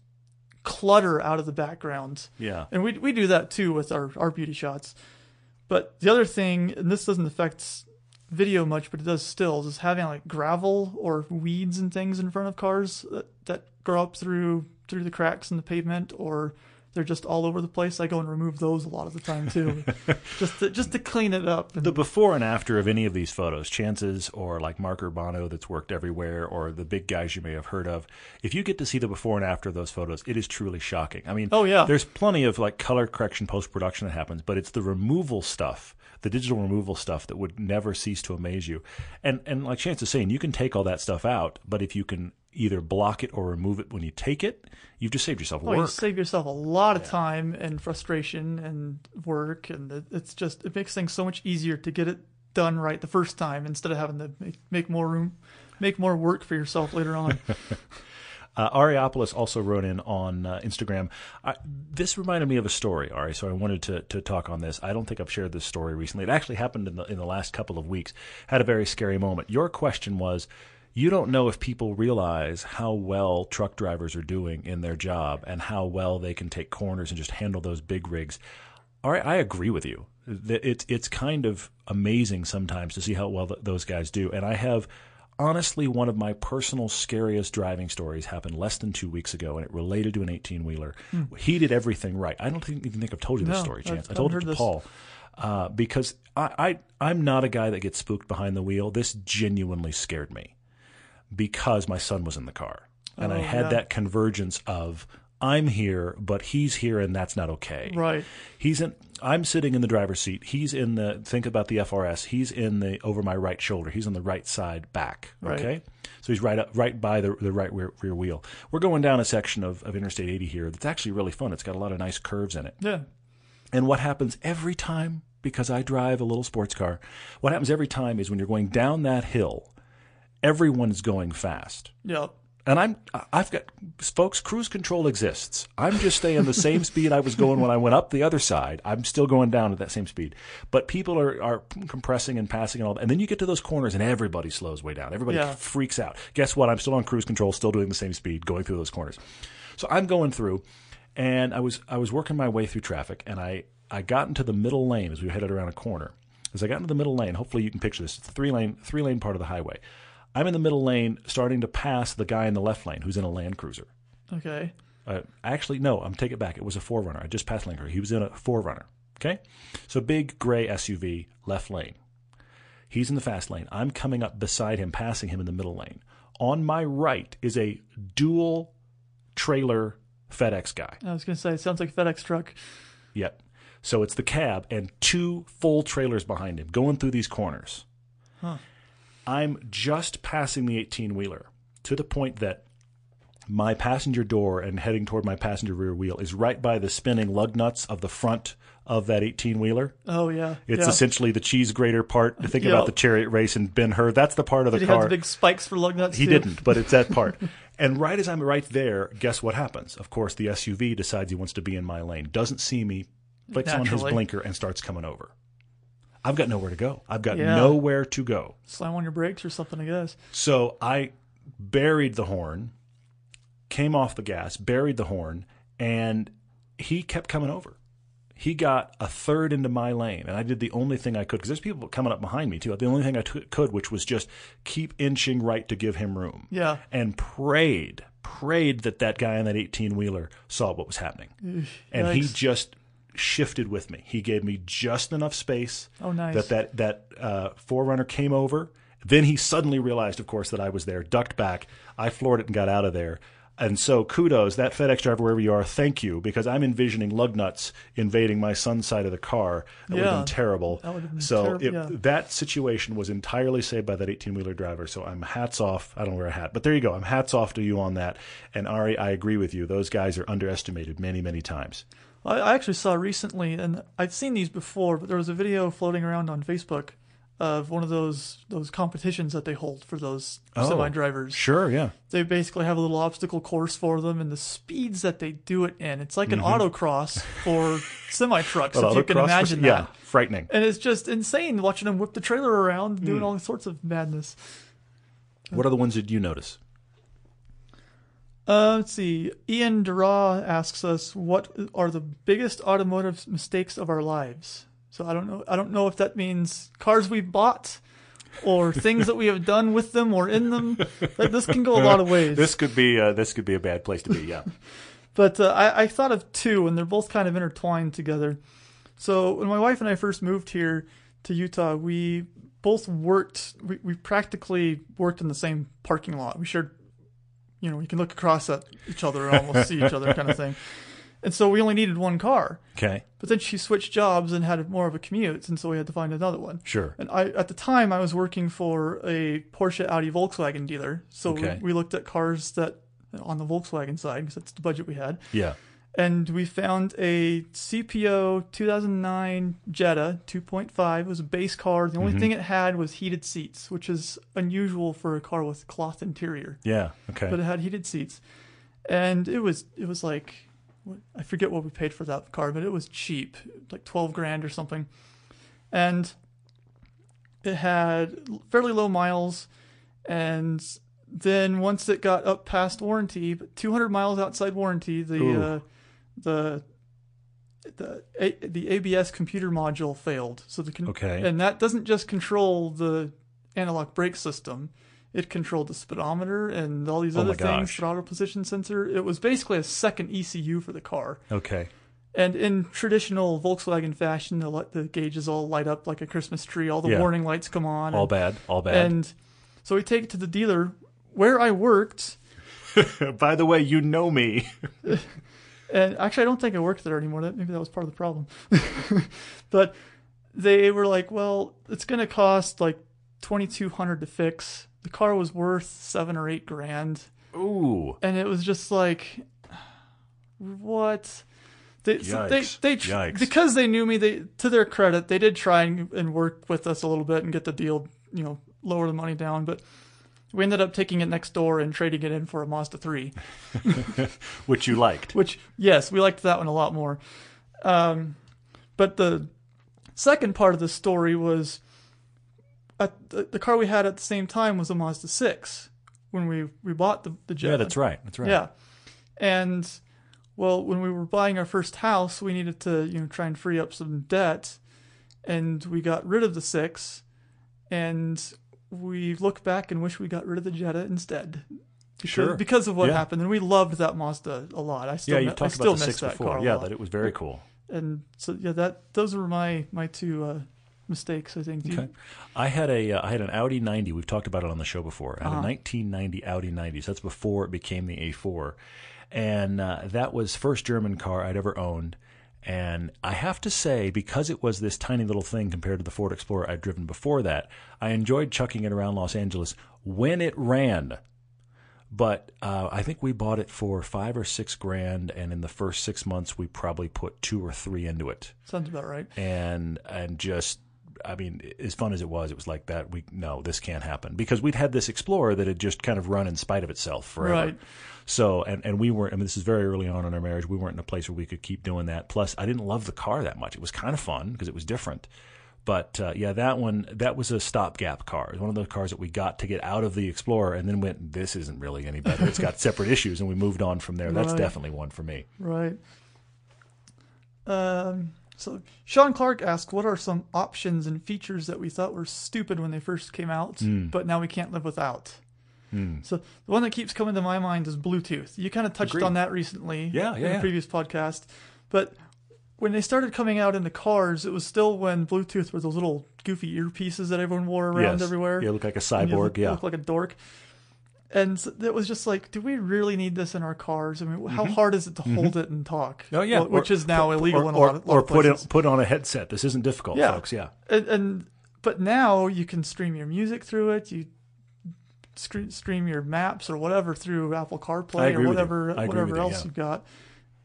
clutter out of the background. Yeah. And we we do that too with our, our beauty shots. But the other thing, and this doesn't affect video much, but it does stills, is having like gravel or weeds and things in front of cars that, that grow up through through the cracks in the pavement or they're just all over the place. I go and remove those a lot of the time too, [LAUGHS] just to, just to clean it up. And, The before and after of any of these photos, Chance's or like Mark Urbano that's worked everywhere, or the big guys you may have heard of, if you get to see the before and after of those photos, it is truly shocking. I mean, Oh, yeah. there's plenty of like color correction post production that happens, but it's the removal stuff, the digital removal stuff that would never cease to amaze you. And and like Chance is saying, you can take all that stuff out, but if you can either block it or remove it when you take it, you've just saved yourself Oh, you save yourself a lot of time and frustration and work, and it's just it makes things so much easier to get it done right the first time instead of having to make, make more room, make more work for yourself later on. [LAUGHS] Uh, Ariopolis also wrote in on uh, Instagram. I, this reminded me of a story, Ari, so I wanted to, to talk on this. I don't think I've shared this story recently. It actually happened in the, in the last couple of weeks. Had a very scary moment. Your question was you don't know if people realize how well truck drivers are doing in their job and how well they can take corners and just handle those big rigs. All right, I agree with you. It's it's kind of amazing sometimes to see how well th- those guys do. And I have honestly one of my personal scariest driving stories happened less than two weeks ago, and it related to an 18 wheeler. He did everything right. I don't think, even think I've told you this. No, story, I've- Chance. I I've told it to this. Paul uh, because I, I I'm not a guy that gets spooked behind the wheel. This genuinely scared me because my son was in the car, and I Oh, had yeah. that convergence of I'm here, but he's here, and that's not okay. Right. He's in. I'm sitting in the driver's seat. He's in the. Think about the FRS. He's in the over my right shoulder. He's on the right side back. Right. Okay. So he's right up, right by the the right rear, rear wheel. We're going down a section of, of Interstate 80 here that's actually really fun. It's got a lot of nice curves in it. Yeah. And what happens every time, because I drive a little sports car, what happens every time is when you're going down that hill, everyone's going fast. Yep. And I'm, I've got, folks, cruise control exists. I'm just staying the same speed I was going when I went up the other side. I'm still going down at that same speed. But people are, are compressing and passing and all that. And then you get to those corners and everybody slows way down. Everybody Yeah. freaks out. Guess what? I'm still on cruise control, still doing the same speed, going through those corners. So I'm going through, and I was I was working my way through traffic, and I I got into the middle lane as we headed around a corner. As I got into the middle lane, hopefully you can picture this. It's a three lane three lane part of the highway. I'm in the middle lane, starting to pass the guy in the left lane who's in a Land Cruiser. Okay. Uh, actually, no, I'm take it back. It was a 4Runner. I just passed Land Cruiser. He was in a 4Runner. Okay, so big gray SUV, left lane. He's in the fast lane. I'm coming up beside him, passing him in the middle lane. On my right is a dual trailer FedEx guy. I was gonna say it sounds like a FedEx truck. Yep. So it's the cab and two full trailers behind him going through these corners. I'm just passing the 18 wheeler to the point that my passenger door and heading toward my passenger rear wheel is right by the spinning lug nuts of the front of that 18 wheeler. Oh yeah. It's yeah. essentially the cheese grater part. Think Yep. about the chariot race and Ben Hur. That's the part of the Did he car. have the big spikes for lug nuts? He too? didn't, but it's that part. [LAUGHS] and right as I'm right there, guess what happens? Of course, the SUV decides he wants to be in my lane, doesn't see me, flicks on his blinker, and starts coming over. I've got nowhere to go. I've got Yeah. nowhere to go. Slam on your brakes or something, I guess. So I buried the horn, came off the gas, buried the horn, and he kept coming over. He got a third into my lane, and I did the only thing I could because there's people coming up behind me too. The only thing I t- could, which was just keep inching right to give him room, Yeah. and prayed, prayed that that guy on that 18 wheeler saw what was happening, and he just shifted with me. He gave me just enough space Oh, nice. that that that uh, 4Runner came over. Then he suddenly realized, of course, that I was there. Ducked back. I floored it and got out of there. And so, kudos, that FedEx driver, wherever you are, thank you, because I'm envisioning lug nuts invading my son's side of the car. That would have Yeah, been terrible. that would have been so terrible, it- yeah. that situation was entirely saved by that 18 wheeler driver. So I'm hats off. I don't wear a hat, but there you go. I'm hats off to you on that. And Ari, I agree with you. Those guys are underestimated many, many times. I, I actually saw recently, and I'd seen these before, but there was a video floating around on Facebook of one of those those competitions that they hold for those Oh, semi drivers. Sure, yeah. They basically have a little obstacle course for them, and the speeds that they do it in, it's like an mm-hmm. autocross for [LAUGHS] semi trucks, if you can imagine yeah, that. frightening. And it's just insane watching them whip the trailer around, doing hmm. all sorts of madness. What other ones did you notice? Uh, let's see. Ian Dura asks us, "What are the biggest automotive mistakes of our lives?" So I don't know. I don't know if that means cars we bought, or [LAUGHS] things that we have done with them or in them. But This can go a lot of ways. This could be uh, this could be a bad place to be. Yeah. [LAUGHS] But uh, I, I thought of two, and they're both kind of intertwined together. So when my wife and I first moved here to Utah, we both worked. We, we practically worked in the same parking lot. We shared, you know, you can look across at each other and almost see each other, kind of thing. And so we only needed one car. Okay. But then she switched jobs and had more of a commute, and so we had to find another one. Sure. And I, at the time, I was working for a Porsche, Audi, Volkswagen dealer. So Okay. we, we looked at cars that on the Volkswagen side because that's the budget we had Yeah. And we found a CPO 2009 Jetta 2.5. It was a base car. The only Mm-hmm. thing it had was heated seats, which is unusual for a car with cloth interior. Yeah. Okay. But it had heated seats, and it was it was like I forget what we paid for that car, but it was cheap, like 12 grand or something, and it had fairly low miles, and then once it got up past warranty, but 200 miles outside warranty, the uh, the the A- the ABS computer module failed. So the con- Okay. and that doesn't just control the anti-lock brake system; it controlled the speedometer and all these Oh other things, gosh. throttle position sensor. It was basically a second ECU for the car. okay. And in traditional Volkswagen fashion, the, the gauges all light up like a Christmas tree. All the Yeah. warning lights come on. All and- bad. All bad. and so we take it to the dealer where I worked, [LAUGHS] By the way, you know me. [LAUGHS] and actually, I don't think I worked there anymore. That maybe that was part of the problem. [LAUGHS] but they were like, "Well, it's going to cost like twenty two hundred to fix." The car was worth seven or eight grand, Ooh. and it was just like, what? They, so they, Yikes. they, tr- Yikes. because they knew me. They, to their credit, they did try and, and work with us a little bit and get the deal, you know, lower the money down. But we ended up taking it next door and trading it in for a Mazda three. [LAUGHS] Which you liked. Which, yes, we liked that one a lot more. Um, but the second part of the story was at the, the car we had at the same time was a Mazda 6 when we, we bought the, the. Yeah, that's right. That's right. Yeah. And, well, when we were buying our first house, we needed to, you know, try and free up some debt. And we got rid of the 6. And we look back and wish we got rid of the Jetta instead. Because, Sure. because of what Yeah. happened, and we loved that Mazda a lot. I still, Yeah, you've I talked still about the miss six that before. Yeah, that it was very cool. and so yeah, that those were my my two uh, mistakes. I think. You- Okay. I had a uh, I had an Audi 90. We've talked about it on the show before. I had Uh-huh. a 1990 Audi 90. So that's before it became the A4, and uh, that was first German car I'd ever owned. And I have to say, because it was this tiny little thing compared to the Ford Explorer I'd driven before that, I enjoyed chucking it around Los Angeles when it ran. But uh, I think we bought it for five or six grand, and in the first six months, we probably put two or three into it Sounds about right. and and just I mean, as fun as it was, it was like that. We no, this can't happen because we'd had this Explorer that had just kind of run in spite of itself forever. Right. So and and we weren't. I mean, this is very early on in our marriage. We weren't in a place where we could keep doing that. Plus, I didn't love the car that much. It was kind of fun because it was different. But uh, yeah, that one that was a stopgap car. It was one of those cars that we got to get out of the Explorer, and then went, "This isn't really any better. It's got separate issues," and we moved on from there. That's Right. definitely one for me. Right. Um. So Sean Clark asked, "What are some options and features that we thought were stupid when they first came out, Hmm. but now we can't live without?" So the one that keeps coming to my mind is Bluetooth. You kind of touched Agreed. on that recently, Yeah, in yeah, a yeah. previous podcast, but when they started coming out in the cars, it was still when Bluetooth were those little goofy earpieces that everyone wore around yes. everywhere. Yeah, look like a cyborg. look, yeah. look like a dork. And so it was just like, do we really need this in our cars? I mean, how Mm-hmm. hard is it to hold it and talk? Oh yeah, Well, which Or- is now or- illegal or, in a lot of, lot or of put it, put on a headset. This isn't difficult, Yeah. folks. Yeah, And, and but now you can stream your music through it. You stream your maps or whatever through Apple CarPlay or you. whatever whatever you, else yeah. you've got.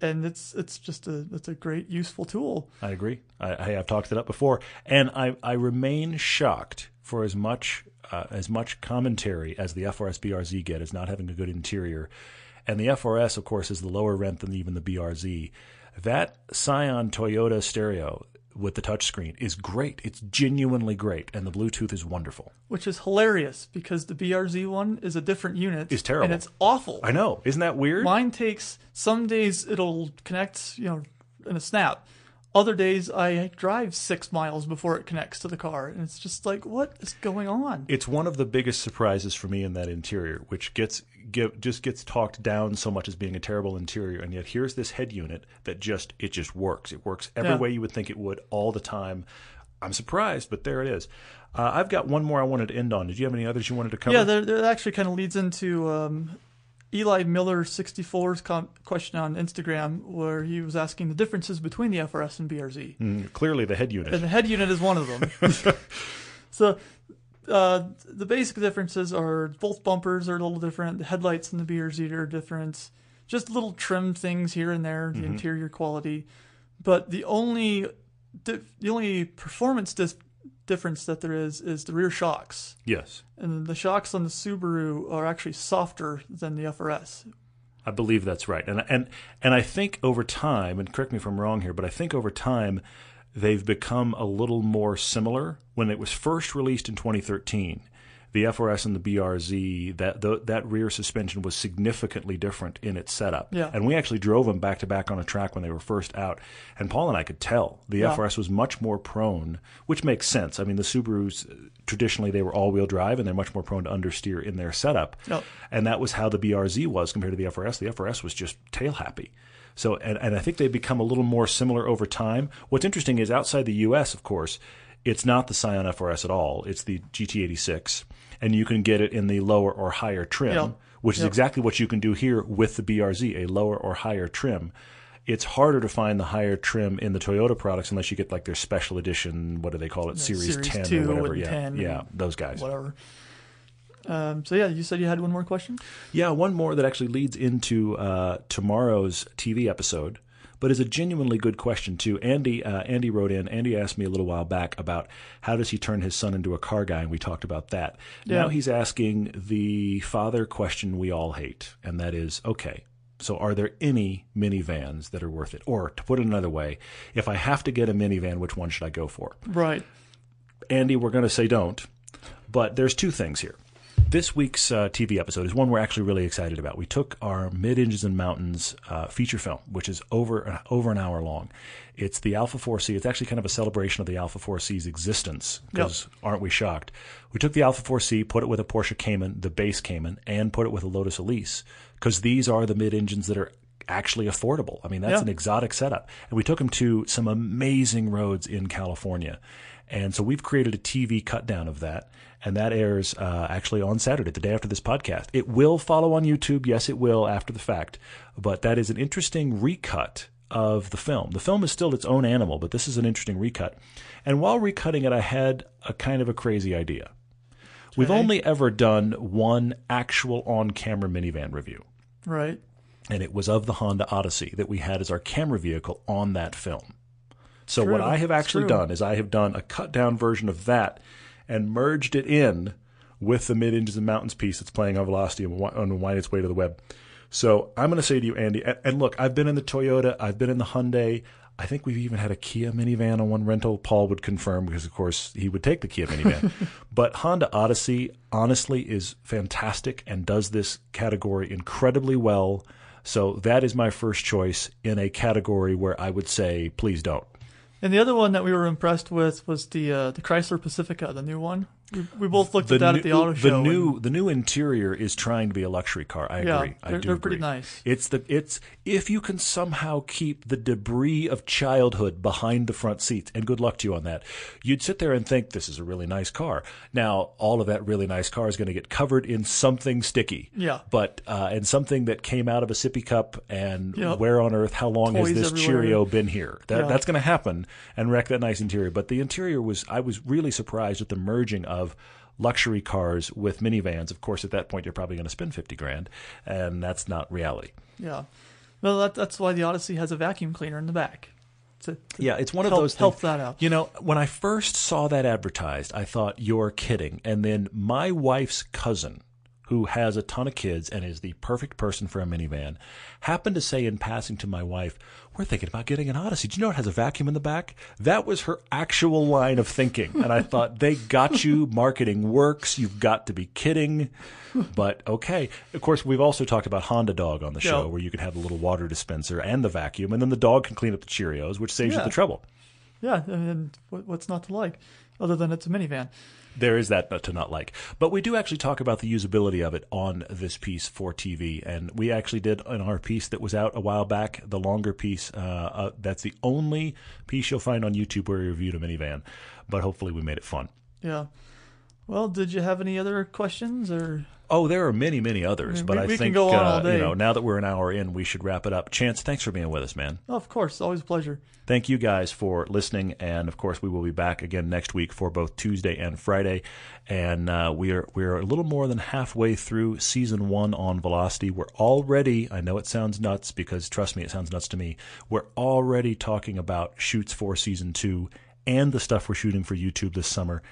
And it's it's just a it's a great useful tool. I agree. I, I have talked it up before, and I I remain shocked for as much uh, as much commentary as the FRS BRZ get as not having a good interior, and the FRS of course is the lower rent than even the BRZ. That Scion Toyota stereo with the touchscreen is great. It's genuinely great, and the Bluetooth is wonderful. Which is hilarious because the BRZ one is a different unit. It's terrible. And it's awful. I know, isn't that weird? Mine takes some days it'll connect, you know, in a snap. Other days I drive six miles before it connects to the car, and it's just like, what is going on? it's one of the biggest surprises for me in that interior, which gets give, just gets talked down so much as being a terrible interior, and yet here's this head unit that just it just works. It works every Yeah. way you would think it would all the time. I'm surprised, but there it is. Uh, I've got one more I wanted to end on. Did you have any others you wanted to cover? Yeah, that that actually kind of leads into um, Eli Miller 64's com- question on Instagram, where he was asking the differences between the FRS and BRZ. Mm, clearly the head unit. and the head unit is one of them. [LAUGHS] so uh, the basic differences are both bumpers are a little different. The headlights and the BRZ are different. Just little trim things here and there. The Mm-hmm. interior quality, but the only di- the only performance dis- difference that there is is the rear shocks, yes, and the shocks on the Subaru are actually softer than the FRS. I believe that's right. And and and I think over time, and correct me if I'm wrong here, but I think over time they've become a little more similar. When it was first released in 2013, the FRS and the BRZ that the, that rear suspension was significantly different in its setup. Yeah. And we actually drove them back to back on a track when they were first out, and Paul and I could tell the Yeah. FRS was much more prone, which makes sense. I mean, the Subarus uh, traditionally they were all-wheel drive, and they're much more prone to understeer in their setup Yep. and that was how the BRZ was compared to the FRS. The FRS was just tail happy. So, and, and I think they've become a little more similar over time. What's interesting is outside the U.S., of course, it's not the Scion FRS at all. It's the GT86, and you can get it in the lower or higher trim, Yeah. which is Yep. exactly what you can do here with the BRZ, a lower or higher trim. It's harder to find the higher trim in the Toyota products unless you get like their special edition. What do they call it? Series, Series 10 2 or whatever. yeah, 10 yeah, those guys. Whatever. Um, so yeah, you said you had one more question. Yeah, one more that actually leads into uh, tomorrow's TV episode, but is a genuinely good question too. Andy, uh, Andy wrote in. Andy asked me a little while back about how does he turn his son into a car guy, and we talked about that. Yeah. Now he's asking the father question we all hate, and that is, okay, so are there any minivans that are worth it? Or to put it another way, if I have to get a minivan, which one should I go for? Right. Andy, we're going to say don't, but there's two things here. This week's uh, TV episode is one we're actually really excited about. We took our Mid Engines and Mountains uh, feature film, which is over uh, over an hour long. It's the Alfa 4C. It's actually kind of a celebration of the Alfa 4C's existence. Because aren't we shocked? We took the Alfa 4C, put it with a Porsche Cayman, the base Cayman, and put it with a Lotus Elise. Because these are the mid engines that are actually affordable. I mean, that's Yeah. an exotic setup. And we took them to some amazing roads in California. And so we've created a TV cut down of that. And that airs uh, actually on Saturday, the day after this podcast. It will follow on YouTube. Yes, it will after the fact. But that is an interesting recut of the film. The film is still its own animal, but this is an interesting recut. And while recutting it, I had a kind of a crazy idea. We've only ever done one actual on camera minivan review Right. And it was of the Honda Odyssey that we had as our camera vehicle on that film. So what I have actually done is I have done a cut down version of that and merged it in with the mid engines and mountains piece that's playing on Velocity and and wind its way to the web. So I'm going to say to you, Andy, and, and look, I've been in the Toyota, I've been in the Hyundai. I think we've even had a Kia minivan on one rental. Paul would confirm because, of course, he would take the Kia minivan. [LAUGHS] but Honda Odyssey, honestly, is fantastic and does this category incredibly well. So that is my first choice in a category where I would say, please don't. And the other one that we were impressed with was the uh, the Chrysler Pacifica, the new one. We, we both looked at that at the auto show. The and- new the new interior is trying to be a luxury car. I Yeah, agree. I do they're agree. pretty nice. It's the it's if you can somehow keep the debris of childhood behind the front seats, and good luck to you on that. You'd sit there and think this is a really nice car. Now all of that really nice car is going to get covered in something sticky. Yeah. But uh, and something that came out of a sippy cup and Yep. where on earth? How long Toys has this everywhere. Cheerio been here? That Yeah. that's going to happen and wreck that nice interior. But the interior was I was really surprised at the merging of luxury cars with minivans. Of course, at that point you're probably going to spend fifty grand, and that's not reality. Yeah. Well, that, that's why the Odyssey has a vacuum cleaner in the back. To, to Yeah, it's one of help, those help things. that out. You know, when I first saw that advertised, I thought you're kidding. And then my wife's cousin, who has a ton of kids and is the perfect person for a minivan, happened to say in passing to my wife, "We're thinking about getting an Odyssey. Do you know it has a vacuum in the back?" That was her actual line of thinking, and I [LAUGHS] thought they got you. Marketing works. You've got to be kidding. But okay. Of course, we've also talked about Honda Dog on the show, Yeah. where you can have the little water dispenser and the vacuum, and then the dog can clean up the Cheerios, which saves you the trouble. Yeah, and what's not to like, other than it's a minivan. There is that to not like. But we do actually talk about the usability of it on this piece for TV. And we actually did in our piece that was out a while back, the longer piece. Uh, uh, that's the only piece you'll find on YouTube where we reviewed a minivan. But hopefully we made it fun. Yeah. Well, did you have any other questions or? Oh, there are many, many others. mean, but we- I we think, uh, you know, now that we're an hour in, we should wrap it up. Chance, thanks for being with us, man. Of course, always a pleasure. Thank you guys for listening, and of course, we will be back again next week for both Tuesday and Friday. And uh, we are we are a little more than halfway through season one on Velocity. We're already. I know it sounds nuts because trust me, it sounds nuts to me. We're already talking about shoots for season two and the stuff we're shooting for YouTube this summer.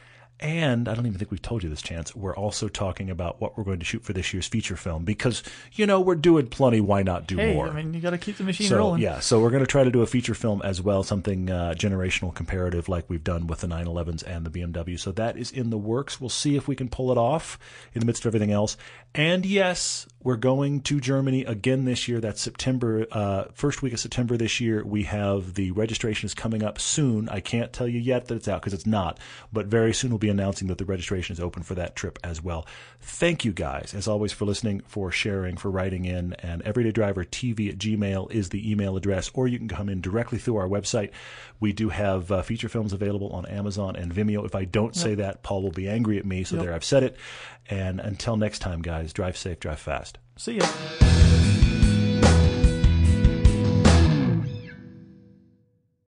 And I don't even think we've told you this, Chance. We're also talking about what we're going to shoot for this year's feature film because you know we're doing plenty. Why not do Hey, more? I mean, you got to keep the machine So rolling. yeah, so we're going to try to do a feature film as well, something uh, generational comparative like we've done with the 911s and the BMW. So that is in the works. We'll see if we can pull it off in the midst of everything else. And yes, we're going to Germany again this year. That's September, uh, first week of September this year. We have the registration is coming up soon. I can't tell you yet that it's out because it's not, but very soon we'll be announcing that the registration is open for that trip as well. Thank you guys, as always, for listening, for sharing, for writing in. And everydaydrivertv at gmail is the email address, or you can come in directly through our website. We do have uh, feature films available on Amazon and Vimeo. If I don't say that, Paul will be angry at me. So Yep. there, I've said it. And until next time, guys, drive safe, drive fast. See ya.